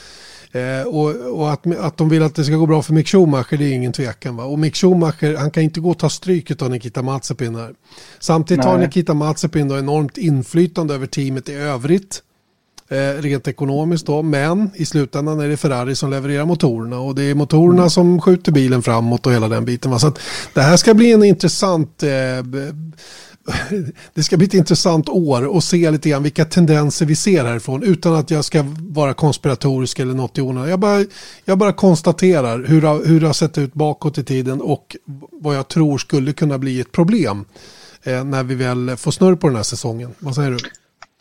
Speaker 1: Eh, och och att, att de vill att det ska gå bra för Mick Schumacher det är ingen tvekan. Va? Och Mick Schumacher han kan inte gå och ta stryk av Nikita Mazepin här. Samtidigt har
Speaker 2: Nej.
Speaker 1: Nikita Mazepin då enormt inflytande över teamet i övrigt. Eh, rent ekonomiskt då, men i slutändan är det Ferrari som levererar motorerna och det är motorerna som skjuter bilen framåt och hela den biten. Va? Så att det här ska bli en intressant eh, det ska bli ett intressant år och se lite grann vilka tendenser vi ser härifrån utan att jag ska vara konspiratorisk eller något i onödan. Jag bara, jag bara konstaterar hur, det- hur det har sett ut bakåt i tiden och vad jag tror skulle kunna bli ett problem eh, när vi väl får snurr på den här säsongen. Vad säger du?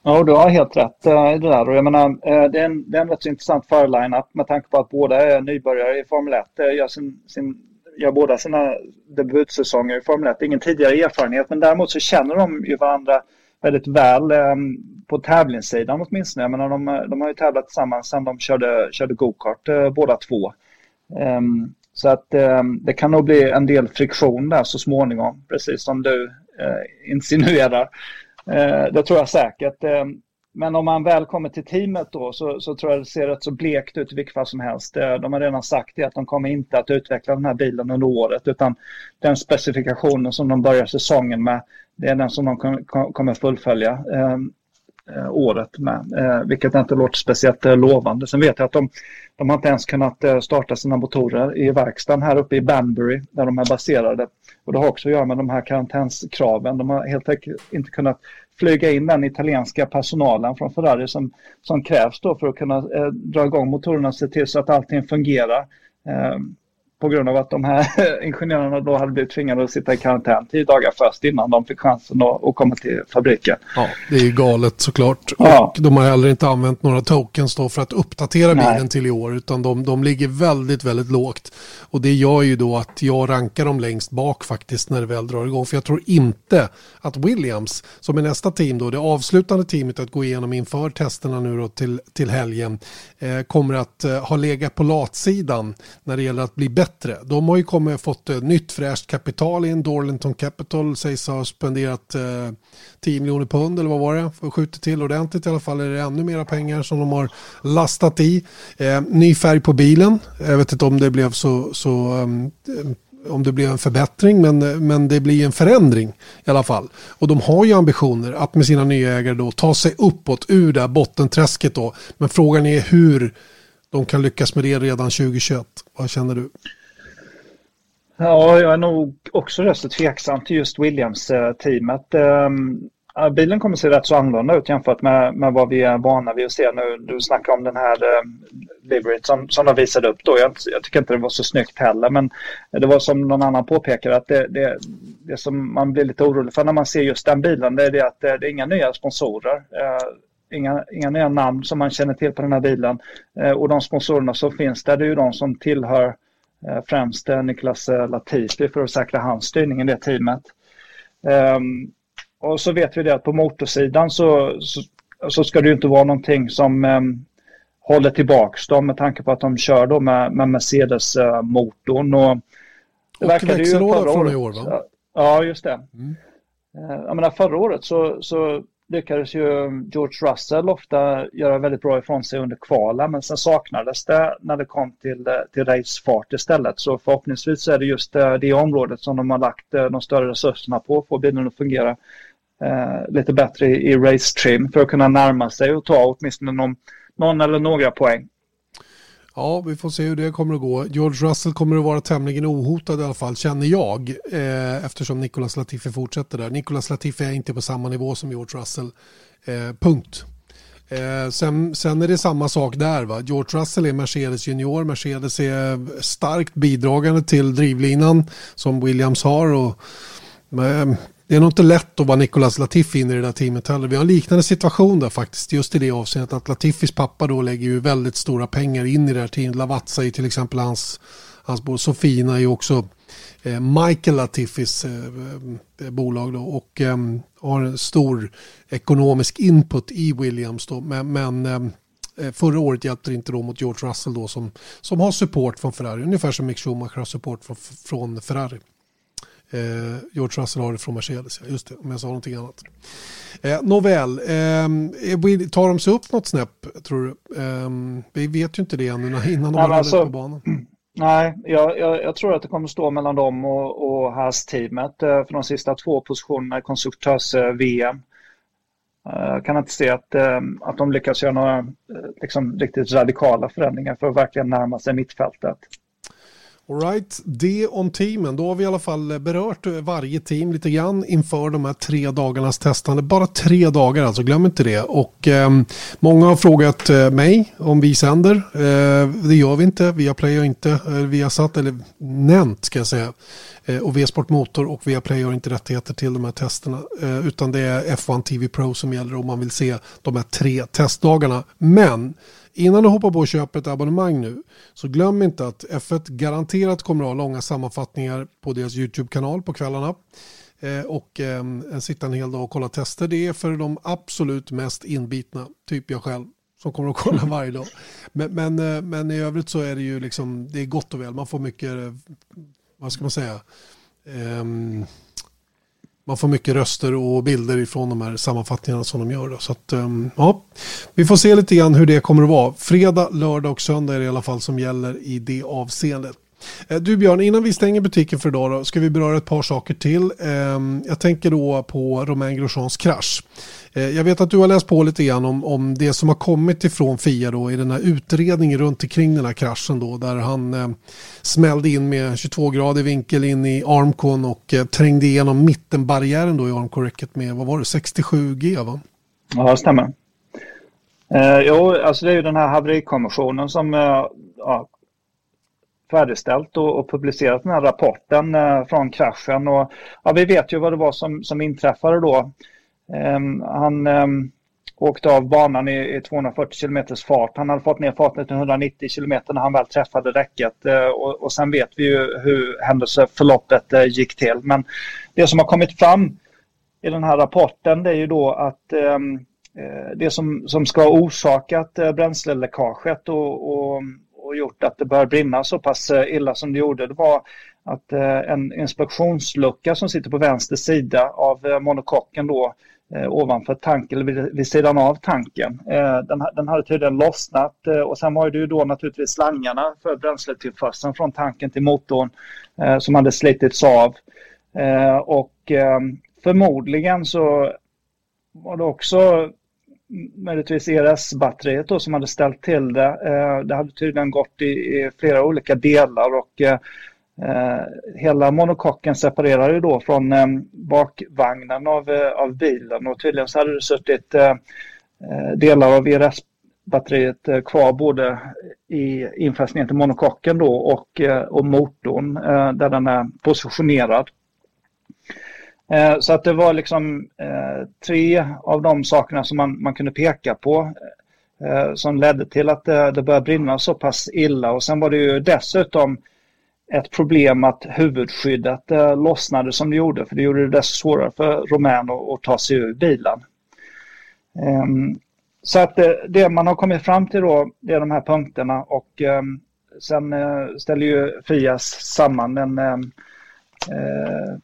Speaker 2: Ja, du har helt rätt eh, i det där. Och jag menar, eh, det, är en, det är en rätt så intressant förelineup med tanke på att båda är nybörjare i Formel 1. Eh, gör, sin, sin, gör båda sina debutsäsonger i Formel 1. Ingen tidigare erfarenhet, men däremot så känner de ju varandra väldigt väl eh, på tävlingssidan åtminstone. Jag menar, de, de har ju tävlat tillsammans sedan de körde, körde go-kart eh, båda två. Ehm, så att ehm, det kan nog bli en del friktion där så småningom, precis som du eh, insinuerar. Eh, det tror jag säkert. Eh, men om man väl kommer till teamet då så, så tror jag det ser rätt så blekt ut i vilket fall som helst. Eh, de har redan sagt det att de kommer inte att utveckla den här bilen under året utan den specifikationen som de börjar säsongen med det är den som de kommer fullfölja. Eh, Eh, året med, eh, vilket inte låter speciellt eh, lovande. Sen vet jag att de, de har inte ens kunnat eh, starta sina motorer i verkstaden här uppe i Banbury där de är baserade. Och det har också att göra med de här karantänskraven. De har helt enkelt inte kunnat flyga in den italienska personalen från Ferrari som, som krävs då för att kunna eh, dra igång motorerna och se till så att allting fungerar. Eh, på grund av att de här ingenjörerna då hade blivit tvingade att sitta i karantän tio dagar först innan de fick chansen att, komma till fabriken.
Speaker 1: Ja, det är ju galet såklart.
Speaker 2: Ja.
Speaker 1: Och de har heller inte använt några tokens då för att uppdatera
Speaker 2: Nej.
Speaker 1: bilen till i år utan de, de ligger väldigt, väldigt lågt. Och det gör ju då att jag rankar dem längst bak faktiskt när det väl drar igång. För jag tror inte att Williams, som är nästa team då, det avslutande teamet att gå igenom inför testerna nu då till, till helgen, eh, kommer att eh, ha legat på latsidan när det gäller att bli bättre bättre. De har ju kommit, fått eh, nytt fräscht kapital in. Dorlington Capital sägs ha spenderat eh, 10 miljoner pund eller vad var det? För skjuter till ordentligt i alla fall är det ännu mera pengar som de har lastat i. Eh, ny färg på bilen. Jag vet inte om det blev så, så um, om det blir en förbättring men, men det blir en förändring i alla fall. Och de har ju ambitioner att med sina nya ägare då ta sig uppåt ur det här bottenträsket då. Men frågan är hur de kan lyckas med det redan 2021. Vad känner du?
Speaker 2: Ja, jag är nog också rätt så tveksam till just Williams-teamet. Ehm, bilen kommer att se rätt så annorlunda ut jämfört med, med vad vi är vana vid att se nu. Du snackar om den här eh, som, som de visade upp då. Jag, jag, tycker inte det var så snyggt heller men det var som någon annan påpekade att det, det, det som man blir lite orolig för när man ser just den bilen det är det att det, det är inga nya sponsorer. Eh, inga, inga nya namn som man känner till på den här bilen. Eh, och de sponsorerna som finns där det är ju de som tillhör eh, främst eh, Niklas eh, Latifi för att säkra hans styrning i det teamet. Um, och så vet vi det att på motorsidan så, så, så ska det ju inte vara någonting som um, håller tillbaks dem med tanke på att de kör då med, med Mercedes-motorn. och
Speaker 1: det och växellåda från i år va?
Speaker 2: Ja, just det. Mm. Jag menar, förra året så, så lyckades ju George Russell ofta göra väldigt bra ifrån sig under kvalen men sen saknades det när det kom till, eh, till racefart istället. Så förhoppningsvis är det just det, det området som de har lagt eh, de större resurserna på för att få bilen att fungera eh, lite bättre i, i race trim för att kunna närma sig och ta åtminstone någon, någon eller några poäng.
Speaker 1: Ja, vi får se hur det kommer att gå. George Russell kommer att vara tämligen ohotad i alla fall, känner jag, eh, eftersom Nicolas Latifi fortsätter där. Nicolas Latifi är inte på samma nivå som George Russell, eh, punkt. Eh, sen, sen, är det samma sak där. Va? George Russell är Mercedes junior. Mercedes är starkt bidragande till drivlinan som Williams har. Och, det är nog inte lätt att vara Nicolas Latifi in i det där teamet heller. Vi har en liknande situation där faktiskt, just i det avseendet att Latifis pappa då lägger ju väldigt stora pengar in i det här teamet. Lavazza är till exempel hans, hans bror, Sofina är ju också eh, Michael Latifis eh, eh, bolag då och eh, har en stor ekonomisk input i Williams då. Men, men eh, eh, förra året hjälpte det inte då mot George Russell då som, som har support från Ferrari. Ungefär som Mick Schumacher har support från, från Ferrari. Eh, George Russell har det från Mercedes, just det, om jag sa någonting annat. Eh, nåväl, eh, tar de sig upp något snäpp tror du? Eh, vi vet ju inte det ännu innan de har alltså, på banan.
Speaker 2: Nej, jag, jag, jag, tror att det kommer stå mellan dem och, och Haas-teamet eh, för de sista två positionerna i konstruktörs-VM. Jag eh, kan inte se att, eh, att de lyckas göra några liksom, riktigt radikala förändringar för att verkligen närma sig mittfältet.
Speaker 1: Alright, det om teamen. Då har vi i alla fall berört varje team lite grann inför de här tre dagarnas testande. Bara tre dagar alltså, glöm inte det. Och eh, många har frågat eh, mig om vi sänder. Eh, det gör vi inte, via Play och inte eh, via satt eller nämnt ska jag säga. Eh, och V-sport Motor och via Play har inte rättigheter till de här testerna. Eh, utan det är F1 TV Pro som gäller om man vill se de här tre testdagarna. Men Innan du hoppar på och köper ett abonnemang nu så glöm inte att F1 garanterat kommer att ha långa sammanfattningar på deras YouTube-kanal på kvällarna. Eh, och eh, sitta en hel dag och kolla tester. Det är för de absolut mest inbitna, typ jag själv som kommer att kolla varje dag. Men, men, eh, men i övrigt så är det ju liksom, det är gott och väl. Man får mycket, eh, vad ska man säga, um, man får mycket röster och bilder ifrån de här sammanfattningarna som de gör. Så att, ehm, ja, vi får se lite grann hur det kommer att vara. Fredag, lördag och söndag är det i alla fall som gäller i det avseendet. Eh, du Björn, innan vi stänger butiken för idag då, ska vi beröra ett par saker till. Ehm, jag tänker då på Romain Grosjeans krasch. Eh, jag vet att du har läst på lite grann om, om det som har kommit ifrån Fia då i den här utredningen runt omkring den här kraschen då där han eh, smällde in med 22 grader vinkel in i armcon och eh, trängde igenom mittenbarriären då i armkorräcket med vad var det 67 G va?
Speaker 2: Ja, det stämmer. Eh, jo, alltså det är ju den här haverikommissionen som eh, ja, färdigställt och, och publicerat den här rapporten eh, från kraschen. Och, ja, vi vet ju vad det var som, som inträffade då. Ehm, han ehm, åkte av banan i, i 240 km fart. Han hade fått ner farten till 190 km när han väl träffade räcket. Eh, och, och sen vet vi ju hur händelseförloppet eh, gick till. Men det som har kommit fram i den här rapporten det är ju då att ehm, eh, det som, som ska ha orsakat eh, bränsleläckaget och, och och gjort att det började brinna så pass eh, illa som det gjorde, det var att eh, en inspektionslucka som sitter på vänster sida av eh, monokocken då ovanför tanken, eller vid, vid sidan av tanken. Den, den hade tydligen lossnat och sen var det ju då naturligtvis slangarna för bränsletillförseln från tanken till motorn som hade slitits av. Och förmodligen så var det också möjligtvis ERS-batteriet då som hade ställt till det. Eh, det hade tydligen gått i, i flera olika delar och eh, hela monokocken separerade då från eh, bakvagnen av, eh, av bilen och tydligen så hade det suttit eh, eh delar av ERS-batteriet eh, kvar både i infästningen till monokocken då och, eh, och motorn där den är positionerad. Eh, så att det var liksom eh, tre av de sakerna som man, man kunde peka på eh, som ledde till att det, det började brinna så pass illa. Och sen var det ju dessutom ett problem att huvudskyddet eh, lossnade som det gjorde, för det gjorde det desto svårare för Romän att, att ta sig ur bilen. Ehm, så att det man har kommit fram till då, det är de här punkterna och ehm, sen eh, ställer ju Fias samman en ehm, eh,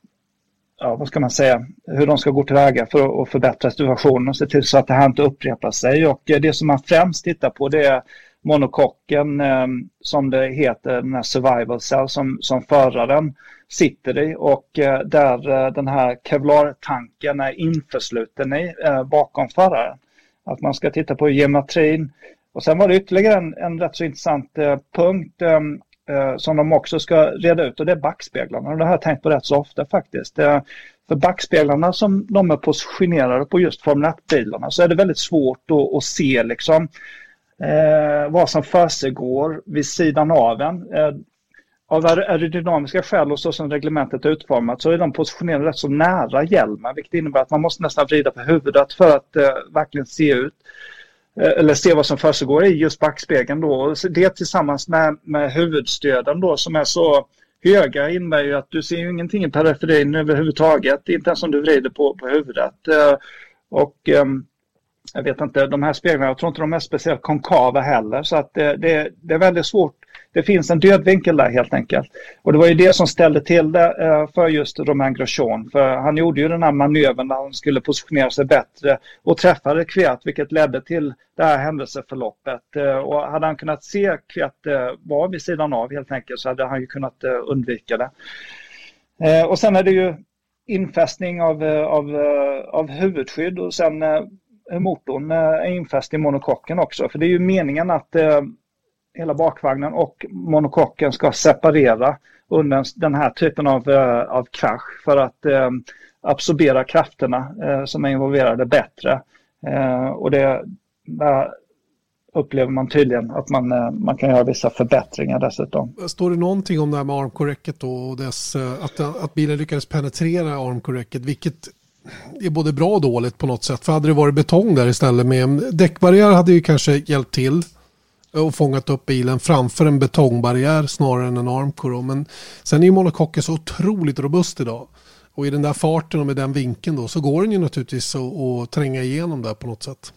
Speaker 2: ja, vad ska man säga, hur de ska gå tillväga för att förbättra situationen och se till så att det här inte upprepar sig. Och eh, det som man främst tittar på det är monokocken ehm, som det heter, den här survival cell som, som föraren sitter i och eh, där eh, den här kevlartanken är införsluten i bakom föraren. Att man ska titta på geometrin. Och sen var det ytterligare en, en rätt så intressant punkt ehm, eh, som de också ska reda ut och det är backspeglarna. Och det har jag tänkt på rätt så ofta faktiskt. Eh, för backspeglarna som de är positionerade på just Formel 1-bilarna så är det väldigt svårt att, att se liksom eh, vad som försiggår vid sidan av en. Eh, av aerodynamiska skäl och så som reglementet är utformat så är de positionerade rätt så nära hjälmen vilket innebär att man måste nästan vrida på huvudet för att eh, verkligen se ut. Eh, eller se vad som försiggår i just backspegeln då. Det tillsammans med, med huvudstöden då som är så höga innebär ju att du ser ju ingenting i periferin överhuvudtaget, inte ens om du vrider på, på huvudet. Eh, och ehm, jag vet inte, de här speglarna, jag tror inte de är speciellt konkava heller så att det, det, det är väldigt svårt det finns en död vinkel där helt enkelt. Och det var ju det som ställde till det eh, för just Romain Grosjean. För han gjorde ju den här manövern när han skulle positionera sig bättre och träffade Kviat vilket ledde till det här händelseförloppet. Eh, och hade han kunnat se Kviat eh, var vid sidan av helt enkelt så hade han ju kunnat undvika det. Och sen är det ju infästning av, av, av huvudskydd och sen motorn är infäst i monokocken också. För det är ju meningen att hela bakvagnen och monokocken ska separera under den här typen av, eh, av krasch för att eh, absorbera krafterna eh, som är involverade bättre. Eh, och det där upplever man tydligen att man, eh, man kan göra vissa förbättringar dessutom.
Speaker 1: Står det någonting om det här med armkorräcket då och dess, eh, att, eh, att bilen lyckades penetrera armkorräcket, vilket är både bra och dåligt på något sätt. För hade det varit betong där istället med mm, däckbarriär hade ju kanske hjälpt till Eh, och fångat upp bilen framför en betongbarriär snarare än en armcore. Men sen är ju monokocken så otroligt robust idag. Och i den där farten och med den vinkeln då så går den ju naturligtvis att tränga igenom där på något sätt.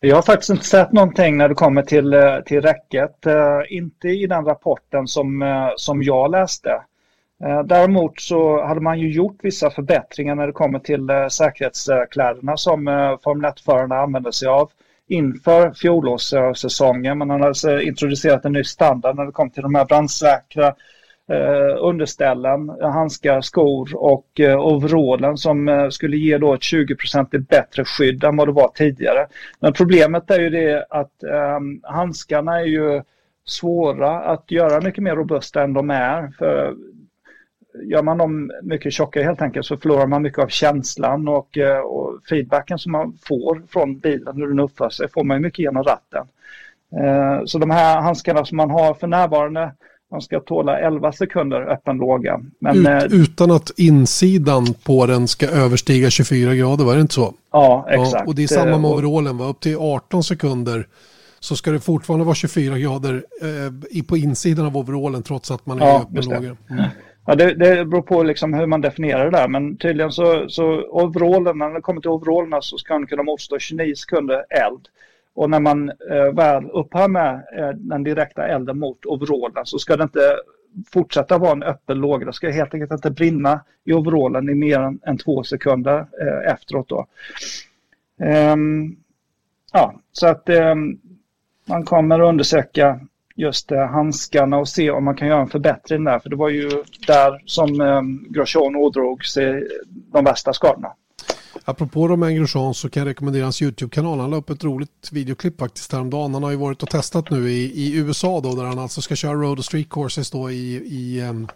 Speaker 2: Jag har faktiskt inte sett någonting när det kommer till, eh, till räcket. Uh, inte i den rapporten som, uh, som jag läste. Uh, däremot så hade man ju gjort vissa förbättringar när det kommer till säkerhetskläderna som Formel 1-förarna använder sig av inför fjolårssäsongen. Man hade alltså introducerat en ny standard när det kom till de här brandsäkra eh, underställen, handskar, skor och eh, overallen som eh, skulle ge då ett 20% bättre skydd än vad det var tidigare. Men problemet är ju det att eh, handskarna är ju svåra att göra mycket mer robusta än de är. För gör man dem mycket tjockare helt enkelt så förlorar man mycket av känslan och, eh, och feedbacken som man får från bilen hur den uppför sig får man mycket genom ratten. Eh, så de här handskarna som man har för närvarande man ska tåla 11 sekunder öppen låga.
Speaker 1: Men, Ut, eh, utan att insidan på den ska överstiga 24 grader, var det inte så?
Speaker 2: Ja, exakt. Ja,
Speaker 1: och det är samma med overallen, va? upp till 18 sekunder så ska det fortfarande vara 24 grader eh, på insidan av overallen trots att man är ja, öppen låga. Mm.
Speaker 2: Ja, det, det beror på liksom hur man definierar det där, men tydligen så, så overallen, när det kommer till overallerna så ska den kunna motstå 29 sekunder eld. Och när man eh, väl upphör med eh, den direkta elden mot overallen så ska det inte fortsätta vara en öppen låga. Det ska helt enkelt inte brinna i overallen i mer än, än två sekunder eh, efteråt. Då. Um, ja, så att um, man kommer att undersöka just eh, handskarna och se om man kan göra en förbättring där. För det var ju där som eh, Grosjean ådrog sig de värsta skadorna.
Speaker 1: Apropå Romain Grosjean så kan jag rekommendera hans YouTube-kanal. Han la upp ett roligt videoklipp faktiskt häromdagen. Han har ju varit och testat nu i, i USA då där han alltså ska köra Road och Street Courses då i, i, um,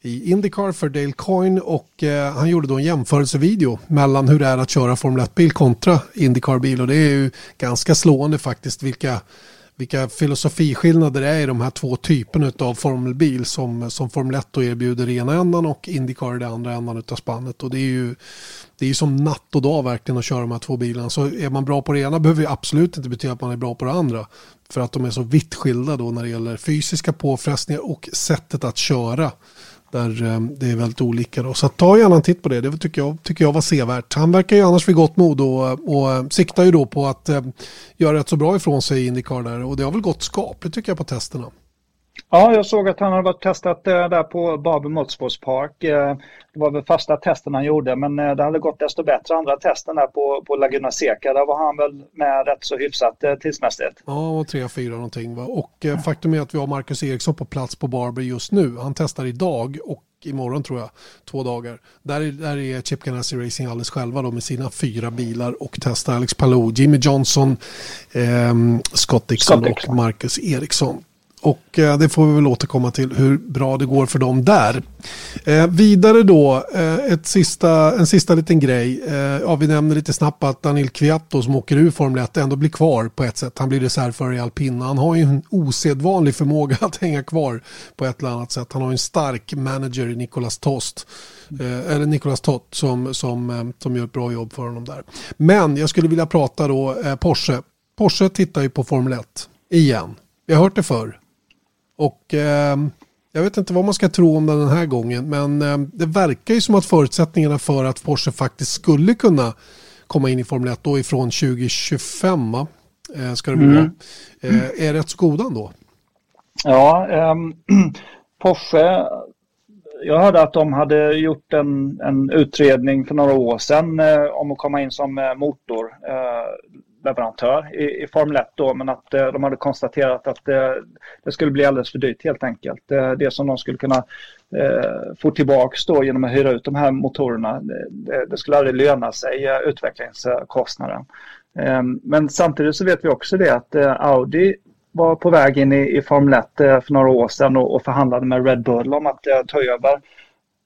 Speaker 1: i Indycar för Dale Coyne och eh, han gjorde då en jämförelsevideo mellan hur det är att köra Formel 1-bil kontra Indycar-bil och det är ju ganska slående faktiskt vilka vilka filosofiskillnader det är i de här två typerna av formelbil som, som Formel 1 erbjuder i ena ändan och Indycar i den andra ändan av spannet. Och det är ju det är som natt och dag verkligen att köra de här två bilarna. Så är man bra på det ena behöver det absolut inte betyda att man är bra på det andra. För att de är så vitt skilda då när det gäller fysiska påfrestningar och sättet att köra. Där eh, det är väldigt olika. Då. Så ta gärna en titt på det. Det tycker jag, tycker jag var sevärt. Han verkar ju annars vid gott mod och, och eh, siktar ju då på att eh, göra rätt så bra ifrån sig i Indycar där. Och det har väl gått skapligt tycker jag på testerna.
Speaker 2: Ja, jag såg att han har varit testat där på Barber Motorsports Park. Det var väl första testen han gjorde, men det hade gått desto bättre andra testen där på, på Laguna Seca. Där var han väl med rätt så hyfsat tidsmässigt.
Speaker 1: Ja, tre, fyra någonting. Va? Och eh, faktum är att vi har Marcus Eriksson på plats på Barber just nu. Han testar idag och imorgon tror jag, två dagar. Där, där är Chip Ganassi Racing alldeles själva då med sina fyra bilar och testar Alex Palou, Jimmy Johnson, eh, Scott Dixon Scott och Marcus Eriksson. Och eh, det får vi väl återkomma till hur bra det går för dem där. Eh, vidare då, eh, ett sista, en sista liten grej. Eh, ja, vi nämner lite snabbt att Daniel Kviatto som åker ur Formel 1 ändå blir kvar på ett sätt. Han blir reservförare i alpina. Han har ju en osedvanlig förmåga att hänga kvar på ett eller annat sätt. Han har en stark manager i Nicolas Tost. Eh, eller Nicolas Tott som, som, eh, som gör ett bra jobb för honom där. Men jag skulle vilja prata då eh, Porsche. Porsche tittar ju på Formel 1 igen. Vi har hört det förr. Och eh, jag vet inte vad man ska tro om den den här gången. Men eh, det verkar ju som att förutsättningarna för att Porsche faktiskt skulle kunna komma in i Formel 1 då ifrån 2025 eh, ska det mm. vara. Eh, är rätt så goda ändå.
Speaker 2: Ja, ehm, Porsche jag hörde att de hade gjort en, en utredning för några år sedan eh, om att komma in som eh, motor. Leverantör i, i Formel 1 då, men att eh, de hade konstaterat att eh, det skulle bli alldeles för dyrt helt enkelt. Eh, det som de skulle kunna eh, få tillbaks då genom att hyra ut de här motorerna, det, det skulle aldrig löna sig, eh, utvecklingskostnaden. Eh, men samtidigt så vet vi också det att eh, Audi var på väg in i, i Formel 1 eh, för några år sedan och, och förhandlade med Red Bull om att eh, ta över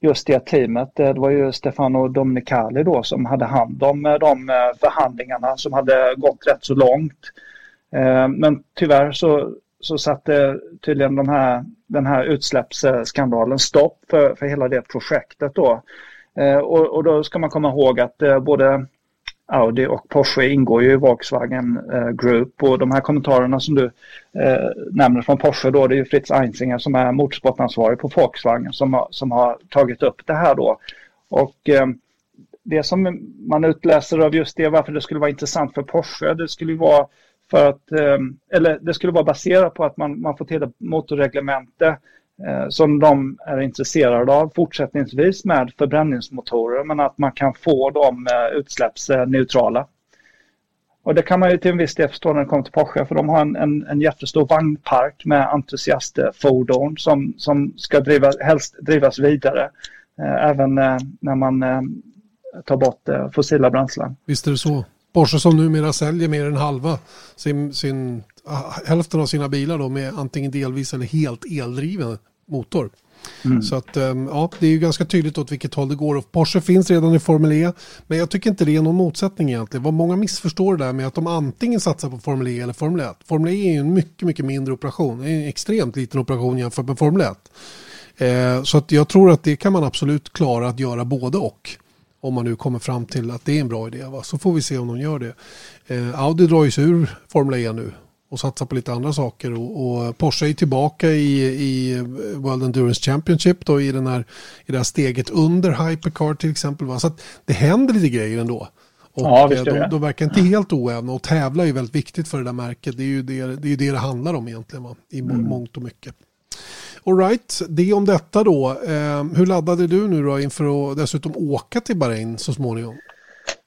Speaker 2: just det teamet. Eh, det var ju Stefano Domenicali då som hade hand om eh, de eh, förhandlingarna som hade gått rätt så långt. Men tyvärr så, så satte tydligen de här, den här utsläppsskandalen stopp för, för hela det projektet då. Och, och då ska man komma ihåg att både Audi och Porsche ingår ju i Volkswagen eh, Group och de här kommentarerna som du eh, nämner från Porsche då det är ju Fritz Einzinger som är motorsportansvarig på Volkswagen som har, som har tagit upp det här då. Och eh, det som man utläser av just det varför det skulle vara intressant för Porsche det skulle ju vara för att, eh, eller det skulle vara baserat på att man, man får till ett motorreglemente Eh, Eh, som de är intresserade av fortsättningsvis med förbränningsmotorer men att man kan få dem eh, utsläppsneutrala. Och det kan man ju till en viss del förstå när det kommer till Porsche för de har en, en, en jättestor vagnpark med entusiastfordon som, som ska driva, helst drivas vidare eh, även eh, när man eh, tar bort fossila bränslen.
Speaker 1: Visst är det så. Porsche som numera säljer mer än halva sin, sin hälften av sina bilar då med antingen delvis eller helt eldriven motor. Mm. Så att ehm, ja, det är ju ganska tydligt åt vilket håll det går. Och Porsche finns redan i Formel E. Men jag tycker inte det är någon motsättning egentligen. Vad många missförstår det där med att de antingen satsar på Formel E eller Formel 1. Formel E är ju en mycket, mycket mindre operation. Det är en extremt liten operation jämfört med Formel 1. Eh, så att jag tror att det kan man absolut klara att göra både och. Om man nu kommer fram till att det är en bra idé. Va? Så får vi se om de gör det. Eh, Audi drar ju sig ur Formel E nu och satsa på lite andra saker. Och, och, Porsche är tillbaka i, i World Endurance Championship då, i, den här, i det här steget under Hypercar till exempel. Va? Så det händer lite grejer ändå. Och ja, eh, de, de verkar inte helt oävna och tävla är ju väldigt viktigt för det där märket. Det är ju det det, är det, det handlar om egentligen va? i mm. mångt och mycket. Alright, det om detta då. Eh, hur laddade du nu då inför att dessutom åka till Bahrain så småningom?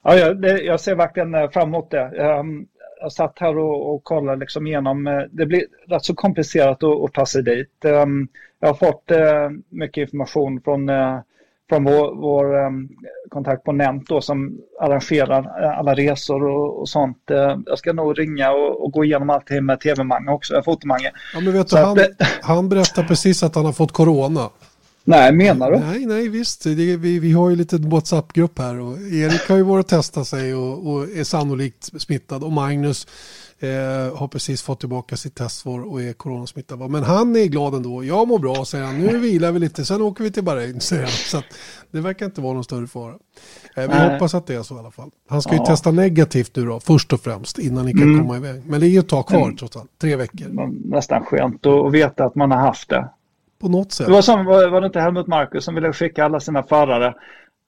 Speaker 2: Ja, jag, jag ser verkligen eh, fram emot det. Um, jag satt här och, och kollade liksom igenom. Eh, det blir rätt så komplicerat att, att ta sig dit. Um, jag har fått uh, mycket information från uh, från vår, vår um, kontakt på Nent då, som arrangerar alla resor och, och sånt. Jag ska nog ringa och, och gå igenom allting med TV-Mange också, fotomange.
Speaker 1: Ja, men vet du, han, han berättar precis att han har fått corona.
Speaker 2: Nej, menar du?
Speaker 1: Nej, nej visst. Det, vi, vi har ju lite WhatsApp-grupp här och Erik har ju varit och testat sig och, och är sannolikt smittad och Magnus Eh, har precis fått tillbaka sitt testsvar och är coronasmittad. Men han är glad ändå. Jag mår bra, säger han. Nu vilar vi lite, sen åker vi till Bahrain, säger han. Så det verkar inte vara någon större fara. Eh, vi hoppas att det är så i alla fall. Han ska ja. ju testa negativt nu då, först och främst, innan ni kan mm. komma iväg. Men det är ju ett tag kvar mm. trots allt, tre veckor.
Speaker 2: Nästan skönt att veta att man har haft det.
Speaker 1: På något sätt.
Speaker 2: Det var, som, var, det inte Helmut Marcus som ville skicka alla sina förare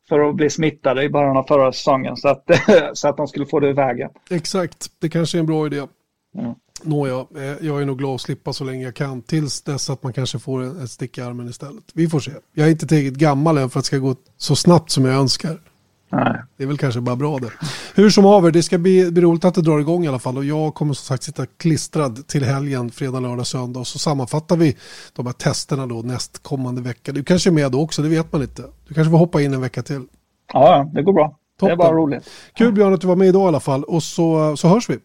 Speaker 2: för att bli smittade i början av förra säsongen så att, så att de skulle få det i vägen.
Speaker 1: Exakt, det kanske är en bra idé. Mm. Nåja, eh, jag är nog glad att slippa så länge jag kan tills dess att man kanske får ett stick i armen istället. Vi får se. Jag är inte tillräckligt gammal än för att det ska gå så snabbt som jag önskar. Nej. Det är väl kanske bara bra det. Hur som haver, det ska bli, bli roligt att det drar igång i alla fall. Och jag kommer som sagt sitta klistrad till helgen, fredag, lördag, söndag. Och så sammanfattar vi de här testerna då nästkommande vecka. Du kanske är med då också, det vet man inte. Du kanske får hoppa in en vecka till.
Speaker 2: Ja, det går bra. Toppen. Det är bara roligt.
Speaker 1: Kul Björn att du var med idag i alla fall. Och så, så hörs vi.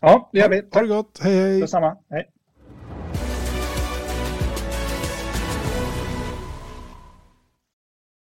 Speaker 2: Ja, det gör vi.
Speaker 1: Ha det gott. Hej hej.
Speaker 2: Detsamma. Hej.